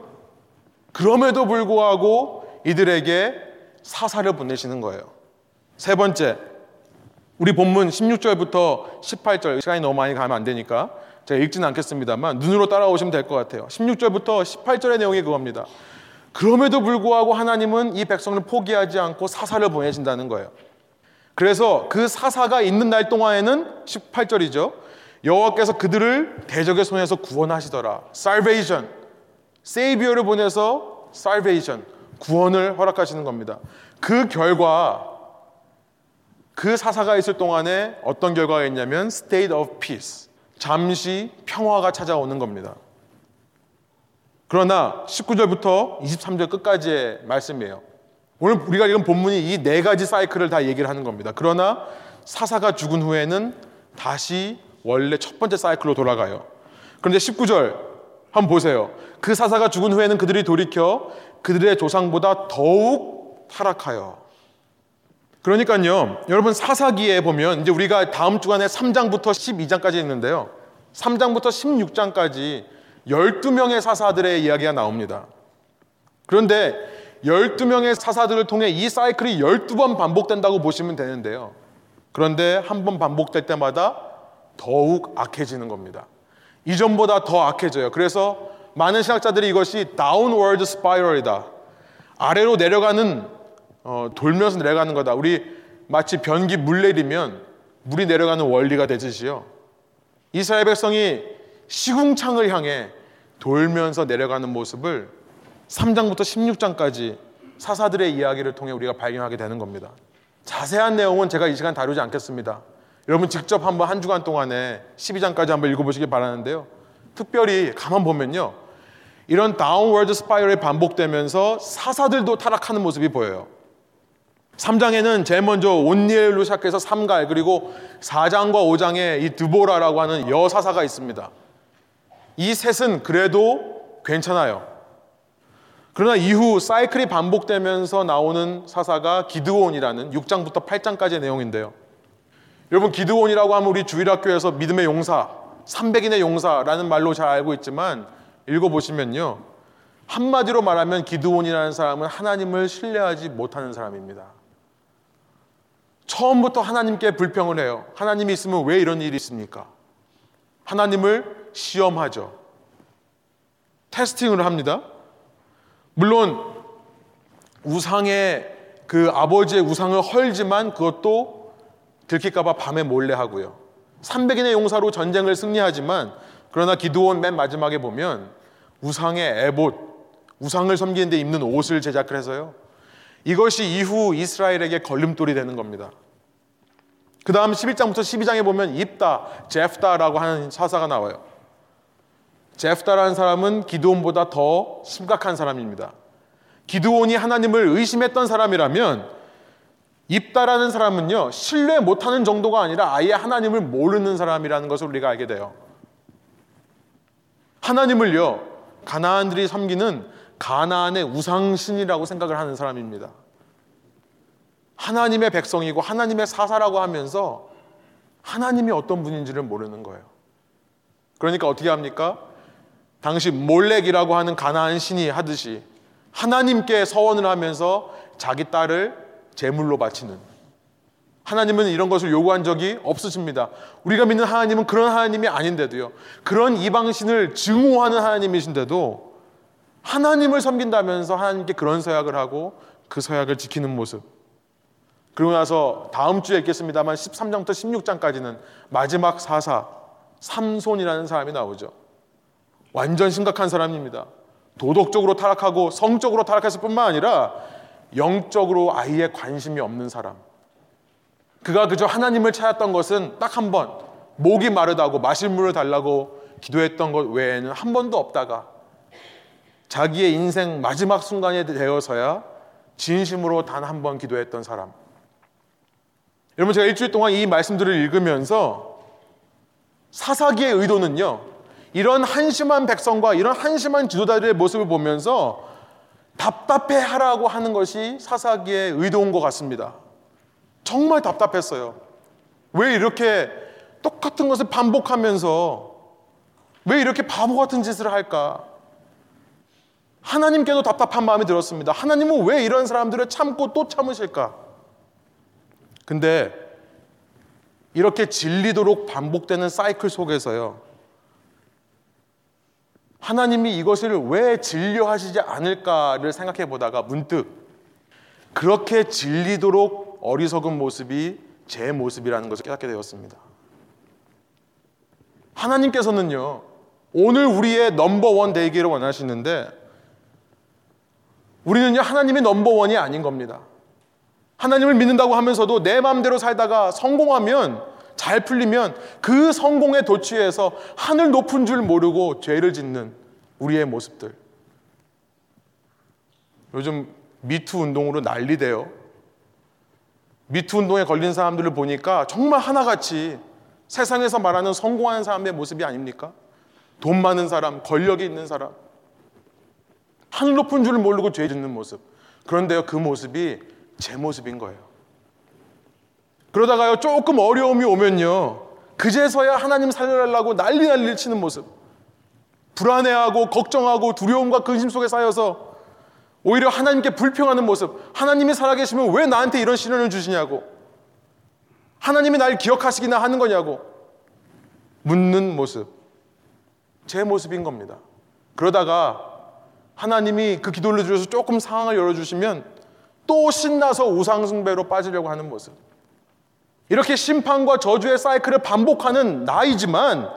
그럼에도 불구하고 이들에게 사사를 보내시는 거예요. 세 번째. 우리 본문 16절부터 18절 시간이 너무 많이 가면 안 되니까 제가 읽지는 않겠습니다만 눈으로 따라오시면 될 것 같아요. 16절부터 18절의 내용이 그겁니다. 그럼에도 불구하고 하나님은 이 백성을 포기하지 않고 사사를 보내신다는 거예요. 그래서 그 사사가 있는 날 동안에는 18절이죠. 여호와께서 그들을 대적의 손에서 구원하시더라. salvation. 세이비어를 보내서 salvation. 구원을 허락하시는 겁니다. 그 결과 그 사사가 있을 동안에 어떤 결과가 있냐면 state of peace. 잠시 평화가 찾아오는 겁니다. 그러나 19절부터 23절 끝까지의 말씀이에요. 오늘 우리가 읽은 본문이 이 네 가지 사이클을 다 얘기를 하는 겁니다. 그러나 사사가 죽은 후에는 다시 원래 첫 번째 사이클로 돌아가요. 그런데 19절 한번 보세요. 그 사사가 죽은 후에는 그들이 돌이켜 그들의 조상보다 더욱 타락하여. 그러니까요, 여러분 사사기에 보면 이제 우리가 다음 주간에 3장부터 12장까지 있는데요. 3장부터 16장까지 12명의 사사들의 이야기가 나옵니다. 그런데 12명의 사사들을 통해 이 사이클이 12번 반복된다고 보시면 되는데요. 그런데 한 번 반복될 때마다 더욱 악해지는 겁니다. 이전보다 더 악해져요. 그래서 많은 신학자들이 이것이 downward spiral이다. 아래로 내려가는 어, 돌면서 내려가는 거다. 우리 마치 변기 물 내리면 물이 내려가는 원리가 되듯이요. 이스라엘 백성이 시궁창을 향해 돌면서 내려가는 모습을 3장부터 16장까지 사사들의 이야기를 통해 우리가 발견하게 되는 겁니다. 자세한 내용은 제가 이 시간 다루지 않겠습니다. 여러분 직접 한번 한 주간 동안에 12장까지 한번 읽어보시기 바라는데요. 특별히 가만 보면요. 이런 downward spiral이 반복되면서 사사들도 타락하는 모습이 보여요. 3장에는 제일 먼저 옷니엘로 시작해서 삼갈 그리고 4장과 5장에 이 드보라라고 하는 여사사가 있습니다. 이 셋은 그래도 괜찮아요. 그러나 이후 사이클이 반복되면서 나오는 사사가 기드온이라는 6장부터 8장까지의 내용인데요. 여러분 기드온이라고 하면 우리 주일학교에서 믿음의 용사, 300인의 용사라는 말로 잘 알고 있지만 읽어보시면요. 한마디로 말하면 기드온이라는 사람은 하나님을 신뢰하지 못하는 사람입니다. 처음부터 하나님께 불평을 해요. 하나님이 있으면 왜 이런 일이 있습니까? 하나님을 시험하죠. 테스팅을 합니다. 물론 우상의 그 아버지의 우상을 헐지만 그것도 들킬까봐 밤에 몰래 하고요. 300인의 용사로 전쟁을 승리하지만 그러나 기도원 맨 마지막에 보면 우상의 에봇, 우상을 섬기는데 입는 옷을 제작을 해서요. 이것이 이후 이스라엘에게 걸림돌이 되는 겁니다. 그 다음 11장부터 12장에 보면 입다, 제프다라고 하는 사사가 나와요. 제프다라는 사람은 기드온보다 더 심각한 사람입니다. 기드온이 하나님을 의심했던 사람이라면 입다라는 사람은요 신뢰 못하는 정도가 아니라 아예 하나님을 모르는 사람이라는 것을 우리가 알게 돼요. 하나님을요 가나안들이 섬기는 가나안의 우상신이라고 생각을 하는 사람입니다. 하나님의 백성이고 하나님의 사사라고 하면서 하나님이 어떤 분인지를 모르는 거예요. 그러니까 어떻게 합니까? 당시 몰렉이라고 하는 가나안 신이 하듯이 하나님께 서원을 하면서 자기 딸을 제물로 바치는 하나님은 이런 것을 요구한 적이 없으십니다. 우리가 믿는 하나님은 그런 하나님이 아닌데도요. 그런 이방신을 증오하는 하나님이신데도 하나님을 섬긴다면서 하나님께 그런 서약을 하고 그 서약을 지키는 모습. 그리고 나서 다음 주에 읽겠습니다만 13장부터 16장까지는 마지막 사사 삼손이라는 사람이 나오죠. 완전 심각한 사람입니다. 도덕적으로 타락하고 성적으로 타락했을 뿐만 아니라 영적으로 아예 관심이 없는 사람. 그가 그저 하나님을 찾았던 것은 딱 한 번, 목이 마르다고 마실 물을 달라고 기도했던 것 외에는 한 번도 없다가 자기의 인생 마지막 순간에 되어서야 진심으로 단 한 번 기도했던 사람. 여러분, 제가 일주일 동안 이 말씀들을 읽으면서 사사기의 의도는요, 이런 한심한 백성과 이런 한심한 지도자들의 모습을 보면서 답답해 하라고 하는 것이 사사기의 의도인 것 같습니다. 정말 답답했어요. 왜 이렇게 똑같은 것을 반복하면서 왜 이렇게 바보 같은 짓을 할까? 하나님께도 답답한 마음이 들었습니다. 하나님은 왜 이런 사람들을 참고 또 참으실까? 근데 이렇게 질리도록 반복되는 사이클 속에서요. 하나님이 이것을 왜 진료하시지 않을까를 생각해 보다가 문득 그렇게 진리도록 어리석은 모습이 제 모습이라는 것을 깨닫게 되었습니다. 하나님께서는요, 오늘 우리의 넘버원 되기를 원하시는데, 우리는요, 하나님이 넘버원이 아닌 겁니다. 하나님을 믿는다고 하면서도 내 마음대로 살다가 성공하면 잘 풀리면 그 성공에 도취해서 하늘 높은 줄 모르고 죄를 짓는 우리의 모습들. 요즘 미투 운동으로 난리돼요. 미투 운동에 걸린 사람들을 보니까 정말 하나같이 세상에서 말하는 성공하는 사람의 모습이 아닙니까? 돈 많은 사람, 권력이 있는 사람, 하늘 높은 줄 모르고 죄 짓는 모습. 그런데요, 그 모습이 제 모습인 거예요. 그러다가요, 조금 어려움이 오면요, 그제서야 하나님 살려달라고 난리 난리를 치는 모습. 불안해하고 걱정하고 두려움과 근심 속에 쌓여서 오히려 하나님께 불평하는 모습. 하나님이 살아계시면 왜 나한테 이런 시련을 주시냐고. 하나님이 날 기억하시기나 하는 거냐고. 묻는 모습. 제 모습인 겁니다. 그러다가 하나님이 그 기도를 들어서 조금 상황을 열어주시면 또 신나서 우상숭배로 빠지려고 하는 모습. 이렇게 심판과 저주의 사이클을 반복하는 나이지만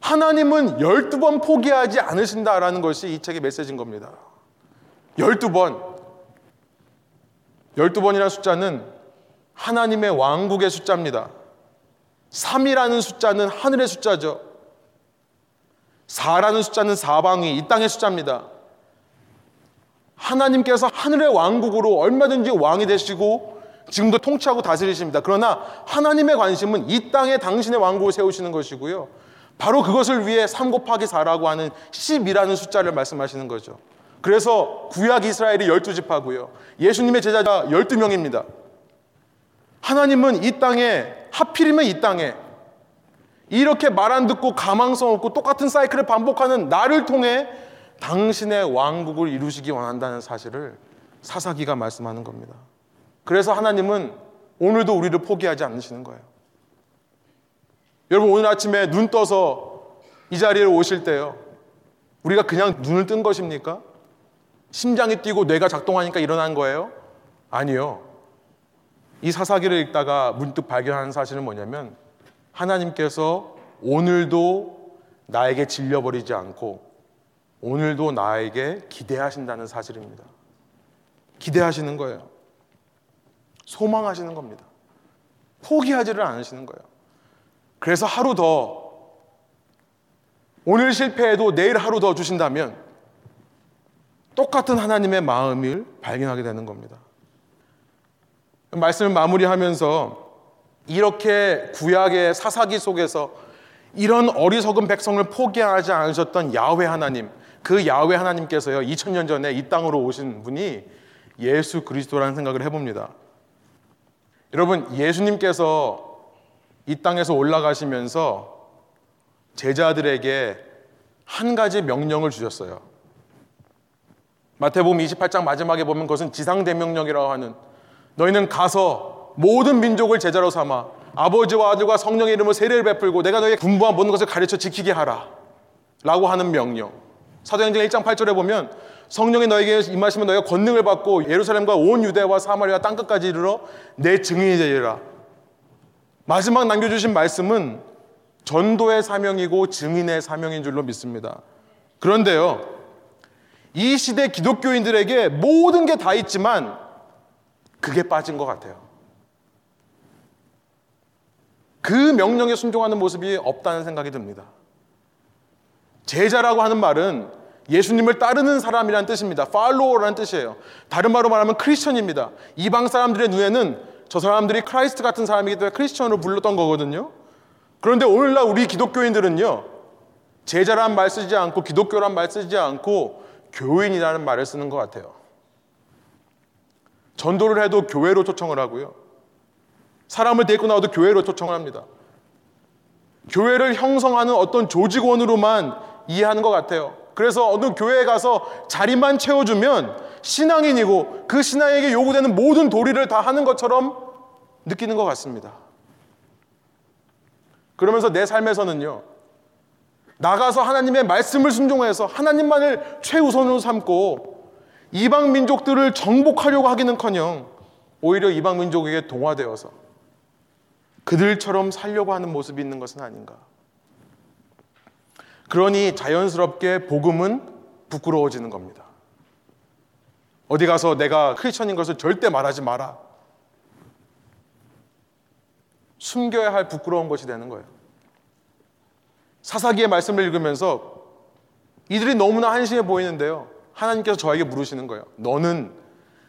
하나님은 12번 포기하지 않으신다라는 것이 이 책의 메시지인 겁니다. 12번. 12번이라는 숫자는 하나님의 왕국의 숫자입니다. 3이라는 숫자는 하늘의 숫자죠. 4라는 숫자는 사방위, 이 땅의 숫자입니다. 하나님께서 하늘의 왕국으로 얼마든지 왕이 되시고 지금도 통치하고 다스리십니다. 그러나 하나님의 관심은 이 땅에 당신의 왕국을 세우시는 것이고요. 바로 그것을 위해 3 곱하기 4라고 하는 10이라는 숫자를 말씀하시는 거죠. 그래서 구약 이스라엘이 12지파고요. 예수님의 제자가 12명입니다. 하나님은 이 땅에 하필이면 이 땅에 이렇게 말 안 듣고 가망성 없고 똑같은 사이클을 반복하는 나를 통해 당신의 왕국을 이루시기 원한다는 사실을 사사기가 말씀하는 겁니다. 그래서 하나님은 오늘도 우리를 포기하지 않으시는 거예요. 여러분 오늘 아침에 눈 떠서 이 자리에 오실 때요. 우리가 그냥 눈을 뜬 것입니까? 심장이 뛰고 뇌가 작동하니까 일어난 거예요? 아니요. 이 사사기를 읽다가 문득 발견하는 사실은 뭐냐면 하나님께서 오늘도 나에게 질려버리지 않고 오늘도 나에게 기대하신다는 사실입니다. 기대하시는 거예요. 소망하시는 겁니다. 포기하지를 않으시는 거예요. 그래서 하루 더 오늘 실패해도 내일 하루 더 주신다면 똑같은 하나님의 마음을 발견하게 되는 겁니다. 말씀을 마무리하면서 이렇게 구약의 사사기 속에서 이런 어리석은 백성을 포기하지 않으셨던 야훼 하나님, 그 야훼 하나님께서요 2000년 전에 이 땅으로 오신 분이 예수 그리스도라는 생각을 해봅니다. 여러분 예수님께서 이 땅에서 올라가시면서 제자들에게 한 가지 명령을 주셨어요. 마태복음 28장 마지막에 보면 그것은 지상 대명령이라고 하는 너희는 가서 모든 민족을 제자로 삼아 아버지와 아들과 성령의 이름으로 세례를 베풀고 내가 너희에게 분부한 모든 것을 가르쳐 지키게 하라 라고 하는 명령 사도행전 1장 8절에 보면 성령이 너에게 임하시면 너희가 권능을 받고 예루살렘과 온 유대와 사마리아 땅끝까지 이르러 내 증인이 되리라 마지막 남겨주신 말씀은 전도의 사명이고 증인의 사명인 줄로 믿습니다 그런데요 이 시대 기독교인들에게 모든 게 다 있지만 그게 빠진 것 같아요. 그 명령에 순종하는 모습이 없다는 생각이 듭니다. 제자라고 하는 말은 예수님을 따르는 사람이라는 뜻입니다. Follower라는 뜻이에요. 다른 말로 말하면 크리스천입니다. 이방 사람들의 눈에는 저 사람들이 Christ 같은 사람이기 때문에 크리스천으로 불렀던 거거든요. 그런데 오늘날 우리 기독교인들은요. 제자란 말 쓰지 않고 기독교란 말 쓰지 않고 교인이라는 말을 쓰는 것 같아요. 전도를 해도 교회로 초청을 하고요. 사람을 데리고 나와도 교회로 초청을 합니다. 교회를 형성하는 어떤 조직원으로만 이해하는 것 같아요. 그래서 어느 교회에 가서 자리만 채워주면 신앙인이고 그 신앙에게 요구되는 모든 도리를 다 하는 것처럼 느끼는 것 같습니다. 그러면서 내 삶에서는요, 나가서 하나님의 말씀을 순종해서 하나님만을 최우선으로 삼고 이방 민족들을 정복하려고 하기는커녕 오히려 이방 민족에게 동화되어서 그들처럼 살려고 하는 모습이 있는 것은 아닌가. 그러니 자연스럽게 복음은 부끄러워지는 겁니다. 어디 가서 내가 크리스천인 것을 절대 말하지 마라. 숨겨야 할 부끄러운 것이 되는 거예요. 사사기의 말씀을 읽으면서 이들이 너무나 한심해 보이는데요. 하나님께서 저에게 물으시는 거예요. 너는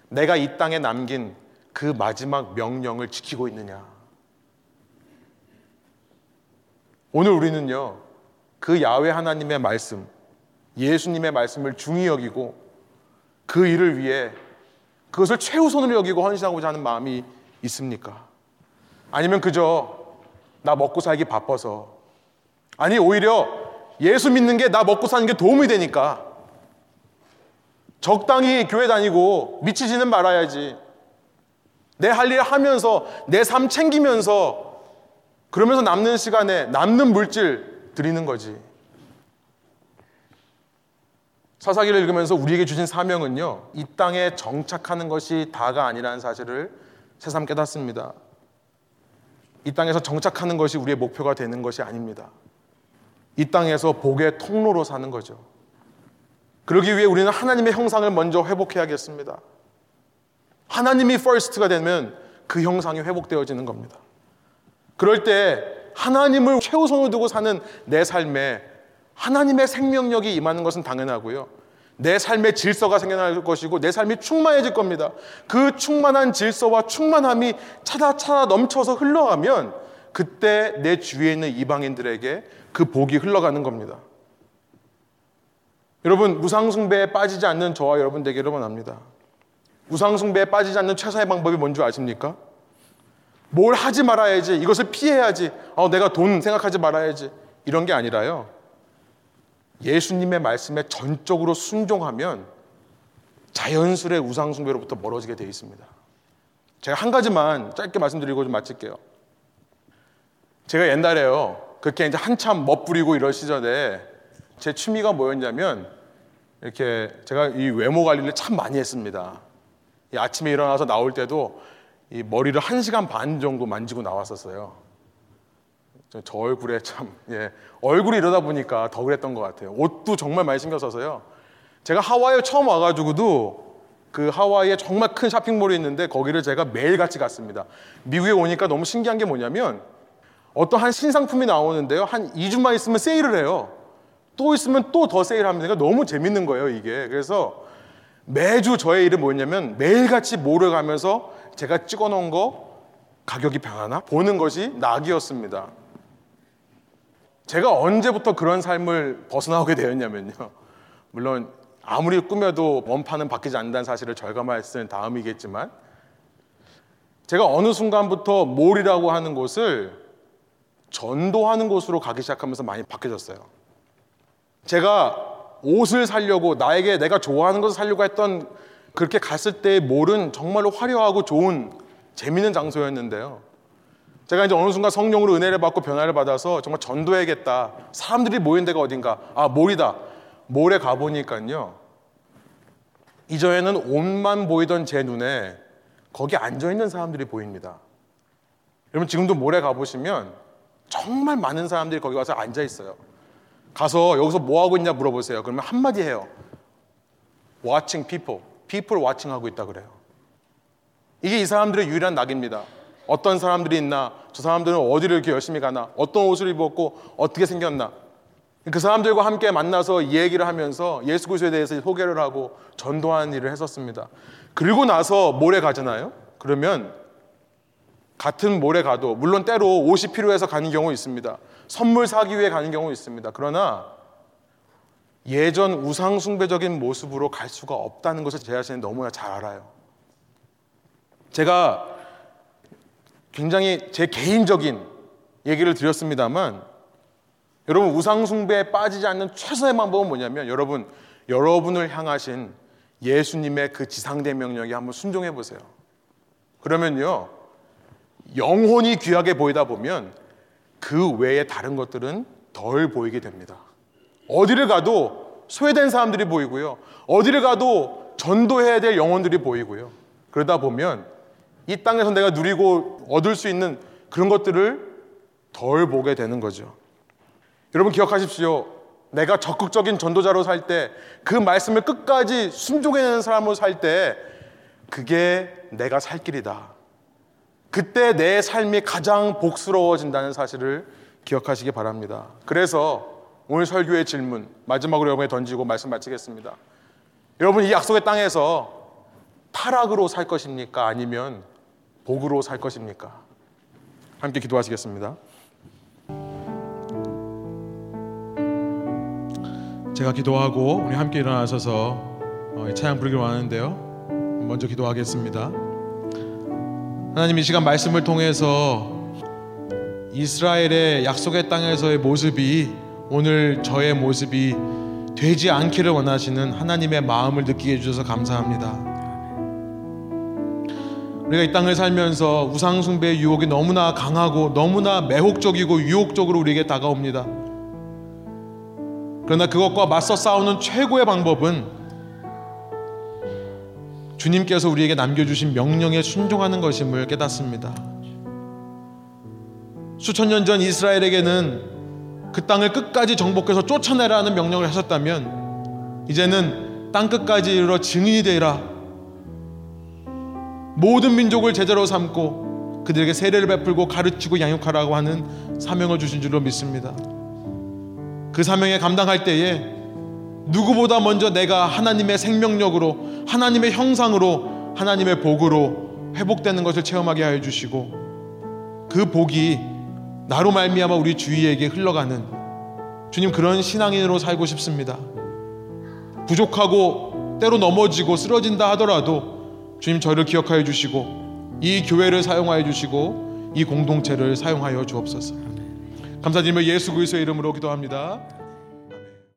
내가 이 땅에 남긴 그 마지막 명령을 지키고 있느냐? 오늘 우리는요, 그 야외 하나님의 말씀, 예수님의 말씀을 중히 여기고 그 일을 위해 그것을 최우선으로 여기고 헌신하고자 하는 마음이 있습니까? 아니면 그저 나 먹고 살기 바빠서 아니 오히려 예수 믿는 게 나 먹고 사는 게 도움이 되니까 적당히 교회 다니고 미치지는 말아야지. 내 할 일 하면서 내 삶 챙기면서 그러면서 남는 시간에 남는 물질 드리는 거지. 사사기를 읽으면서 우리에게 주신 사명은요, 이 땅에 정착하는 것이 다가 아니라는 사실을 새삼 깨닫습니다. 이 땅에서 정착하는 것이 우리의 목표가 되는 것이 아닙니다. 이 땅에서 복의 통로로 사는 거죠. 그러기 위해 우리는 하나님의 형상을 먼저 회복해야겠습니다. 하나님이 first가 되면 그 형상이 회복되어지는 겁니다. 그럴 때 하나님을 최우선으로 두고 사는 내 삶에 하나님의 생명력이 임하는 것은 당연하고요. 내 삶의 질서가 생겨날 것이고 내 삶이 충만해질 겁니다. 그 충만한 질서와 충만함이 차다 차다 넘쳐서 흘러가면 그때 내 주위에 있는 이방인들에게 그 복이 흘러가는 겁니다. 여러분 우상숭배에 빠지지 않는 저와 여러분 되기를 원합니다. 우상숭배에 빠지지 않는 최선의 방법이 뭔지 아십니까? 뭘 하지 말아야지 이것을 피해야지 어, 내가 돈 생각하지 말아야지 이런 게 아니라요. 예수님의 말씀에 전적으로 순종하면 자연스레 우상숭배로부터 멀어지게 되어 있습니다. 제가 한 가지만 짧게 말씀드리고 좀 마칠게요. 제가 옛날에요. 그렇게 이제 한참 멋부리고 이럴 시절에 제 취미가 뭐였냐면 이렇게 제가 이 외모 관리를 참 많이 했습니다. 이 아침에 일어나서 나올 때도 이 머리를 한 시간 반 정도 만지고 나왔었어요. 저, 저 얼굴에 참 예, 얼굴이 이러다 보니까 더 그랬던 것 같아요. 옷도 정말 많이 신경 써서요. 제가 하와이에 처음 와가지고도 그 하와이에 정말 큰 쇼핑몰이 있는데 거기를 제가 매일 같이 갔습니다. 미국에 오니까 너무 신기한 게 뭐냐면 어떤 한 신상품이 나오는데요. 한 2주만 있으면 세일을 해요. 또 있으면 또 더 세일합니다. 그러니까 너무 재밌는 거예요, 이게. 그래서 매주 저의 일은 뭐였냐면 매일같이 몰을 가면서 제가 찍어 놓은 거 가격이 변하나 보는 것이 낙이었습니다. 제가 언제부터 그런 삶을 벗어나오게 되었냐면요. 물론 아무리 꾸며도 원판은 바뀌지 않는다는 사실을 절감할 다음이겠지만 제가 어느 순간부터 몰이라고 하는 곳을 전도하는 곳으로 가기 시작하면서 많이 바뀌어졌어요. 제가 옷을 살려고 나에게 내가 좋아하는 것을 살려고 했던 그렇게 갔을 때의 몰은 정말로 화려하고 좋은 재밌는 장소였는데요. 제가 이제 어느 순간 성령으로 은혜를 받고 변화를 받아서 정말 전도해야겠다. 사람들이 모인 데가 어딘가. 아, 몰이다. 몰에 가보니까요. 이전에는 옷만 보이던 제 눈에 거기 앉아있는 사람들이 보입니다. 여러분 지금도 몰에 가보시면 정말 많은 사람들이 거기 와서 앉아있어요. 가서 여기서 뭐 하고 있냐 물어보세요. 그러면 한마디 해요. Watching people. People watching 하고 있다 그래요. 이게 이 사람들의 유일한 낙입니다. 어떤 사람들이 있나, 저 사람들은 어디를 이렇게 열심히 가나, 어떤 옷을 입었고 어떻게 생겼나. 그 사람들과 함께 만나서 이 얘기를 하면서 예수 그리스도에 대해서 소개를 하고 전도하는 일을 했었습니다. 그리고 나서 모래 가잖아요. 그러면 같은 몰에 가도 물론 때로 옷이 필요해서 가는 경우 있습니다. 선물 사기 위해 가는 경우 있습니다. 그러나 예전 우상 숭배적인 모습으로 갈 수가 없다는 것을 제 자신이 너무나 잘 알아요. 제가 굉장히 제 개인적인 얘기를 드렸습니다만 여러분 우상 숭배에 빠지지 않는 최선의 방법은 뭐냐면 여러분 여러분을 향하신 예수님의 그 지상대 명령에 한번 순종해 보세요. 그러면요 영혼이 귀하게 보이다 보면 그 외에 다른 것들은 덜 보이게 됩니다. 어디를 가도 소외된 사람들이 보이고요. 어디를 가도 전도해야 될 영혼들이 보이고요. 그러다 보면 이 땅에서 내가 누리고 얻을 수 있는 그런 것들을 덜 보게 되는 거죠. 여러분 기억하십시오. 내가 적극적인 전도자로 살 때, 그 말씀을 끝까지 순종해내는 사람으로 살 때, 그게 내가 살 길이다. 그때 내 삶이 가장 복스러워진다는 사실을 기억하시기 바랍니다. 그래서 오늘 설교의 질문 마지막으로 여러분에 던지고 말씀 마치겠습니다. 여러분 이 약속의 땅에서 타락으로 살 것입니까? 아니면 복으로 살 것입니까? 함께 기도하시겠습니다. 제가 기도하고 우리 함께 일어나셔서 어, 찬양 부르기로 하는데요. 먼저 기도하겠습니다. 하나님 이 시간 말씀을 통해서 이스라엘의 약속의 땅에서의 모습이 오늘 저의 모습이 되지 않기를 원하시는 하나님의 마음을 느끼게 해주셔서 감사합니다. 우리가 이 땅을 살면서 우상숭배의 유혹이 너무나 강하고 너무나 매혹적이고 유혹적으로 우리에게 다가옵니다. 그러나 그것과 맞서 싸우는 최고의 방법은 주님께서 우리에게 남겨주신 명령에 순종하는 것임을 깨닫습니다. 수천 년 전 이스라엘에게는 그 땅을 끝까지 정복해서 쫓아내라는 명령을 하셨다면 이제는 땅 끝까지 이르러 증인이 되라. 모든 민족을 제자로 삼고 그들에게 세례를 베풀고 가르치고 양육하라고 하는 사명을 주신 줄로 믿습니다. 그 사명에 감당할 때에 누구보다 먼저 내가 하나님의 생명력으로 하나님의 형상으로 하나님의 복으로 회복되는 것을 체험하게 하여 주시고 그 복이 나로 말미암아 우리 주위에게 흘러가는 주님 그런 신앙인으로 살고 싶습니다. 부족하고 때로 넘어지고 쓰러진다 하더라도 주님 저를 기억하여 주시고 이 교회를 사용하여 주시고 이 공동체를 사용하여 주옵소서. 감사드리며 예수 그리스도의 이름으로 기도합니다.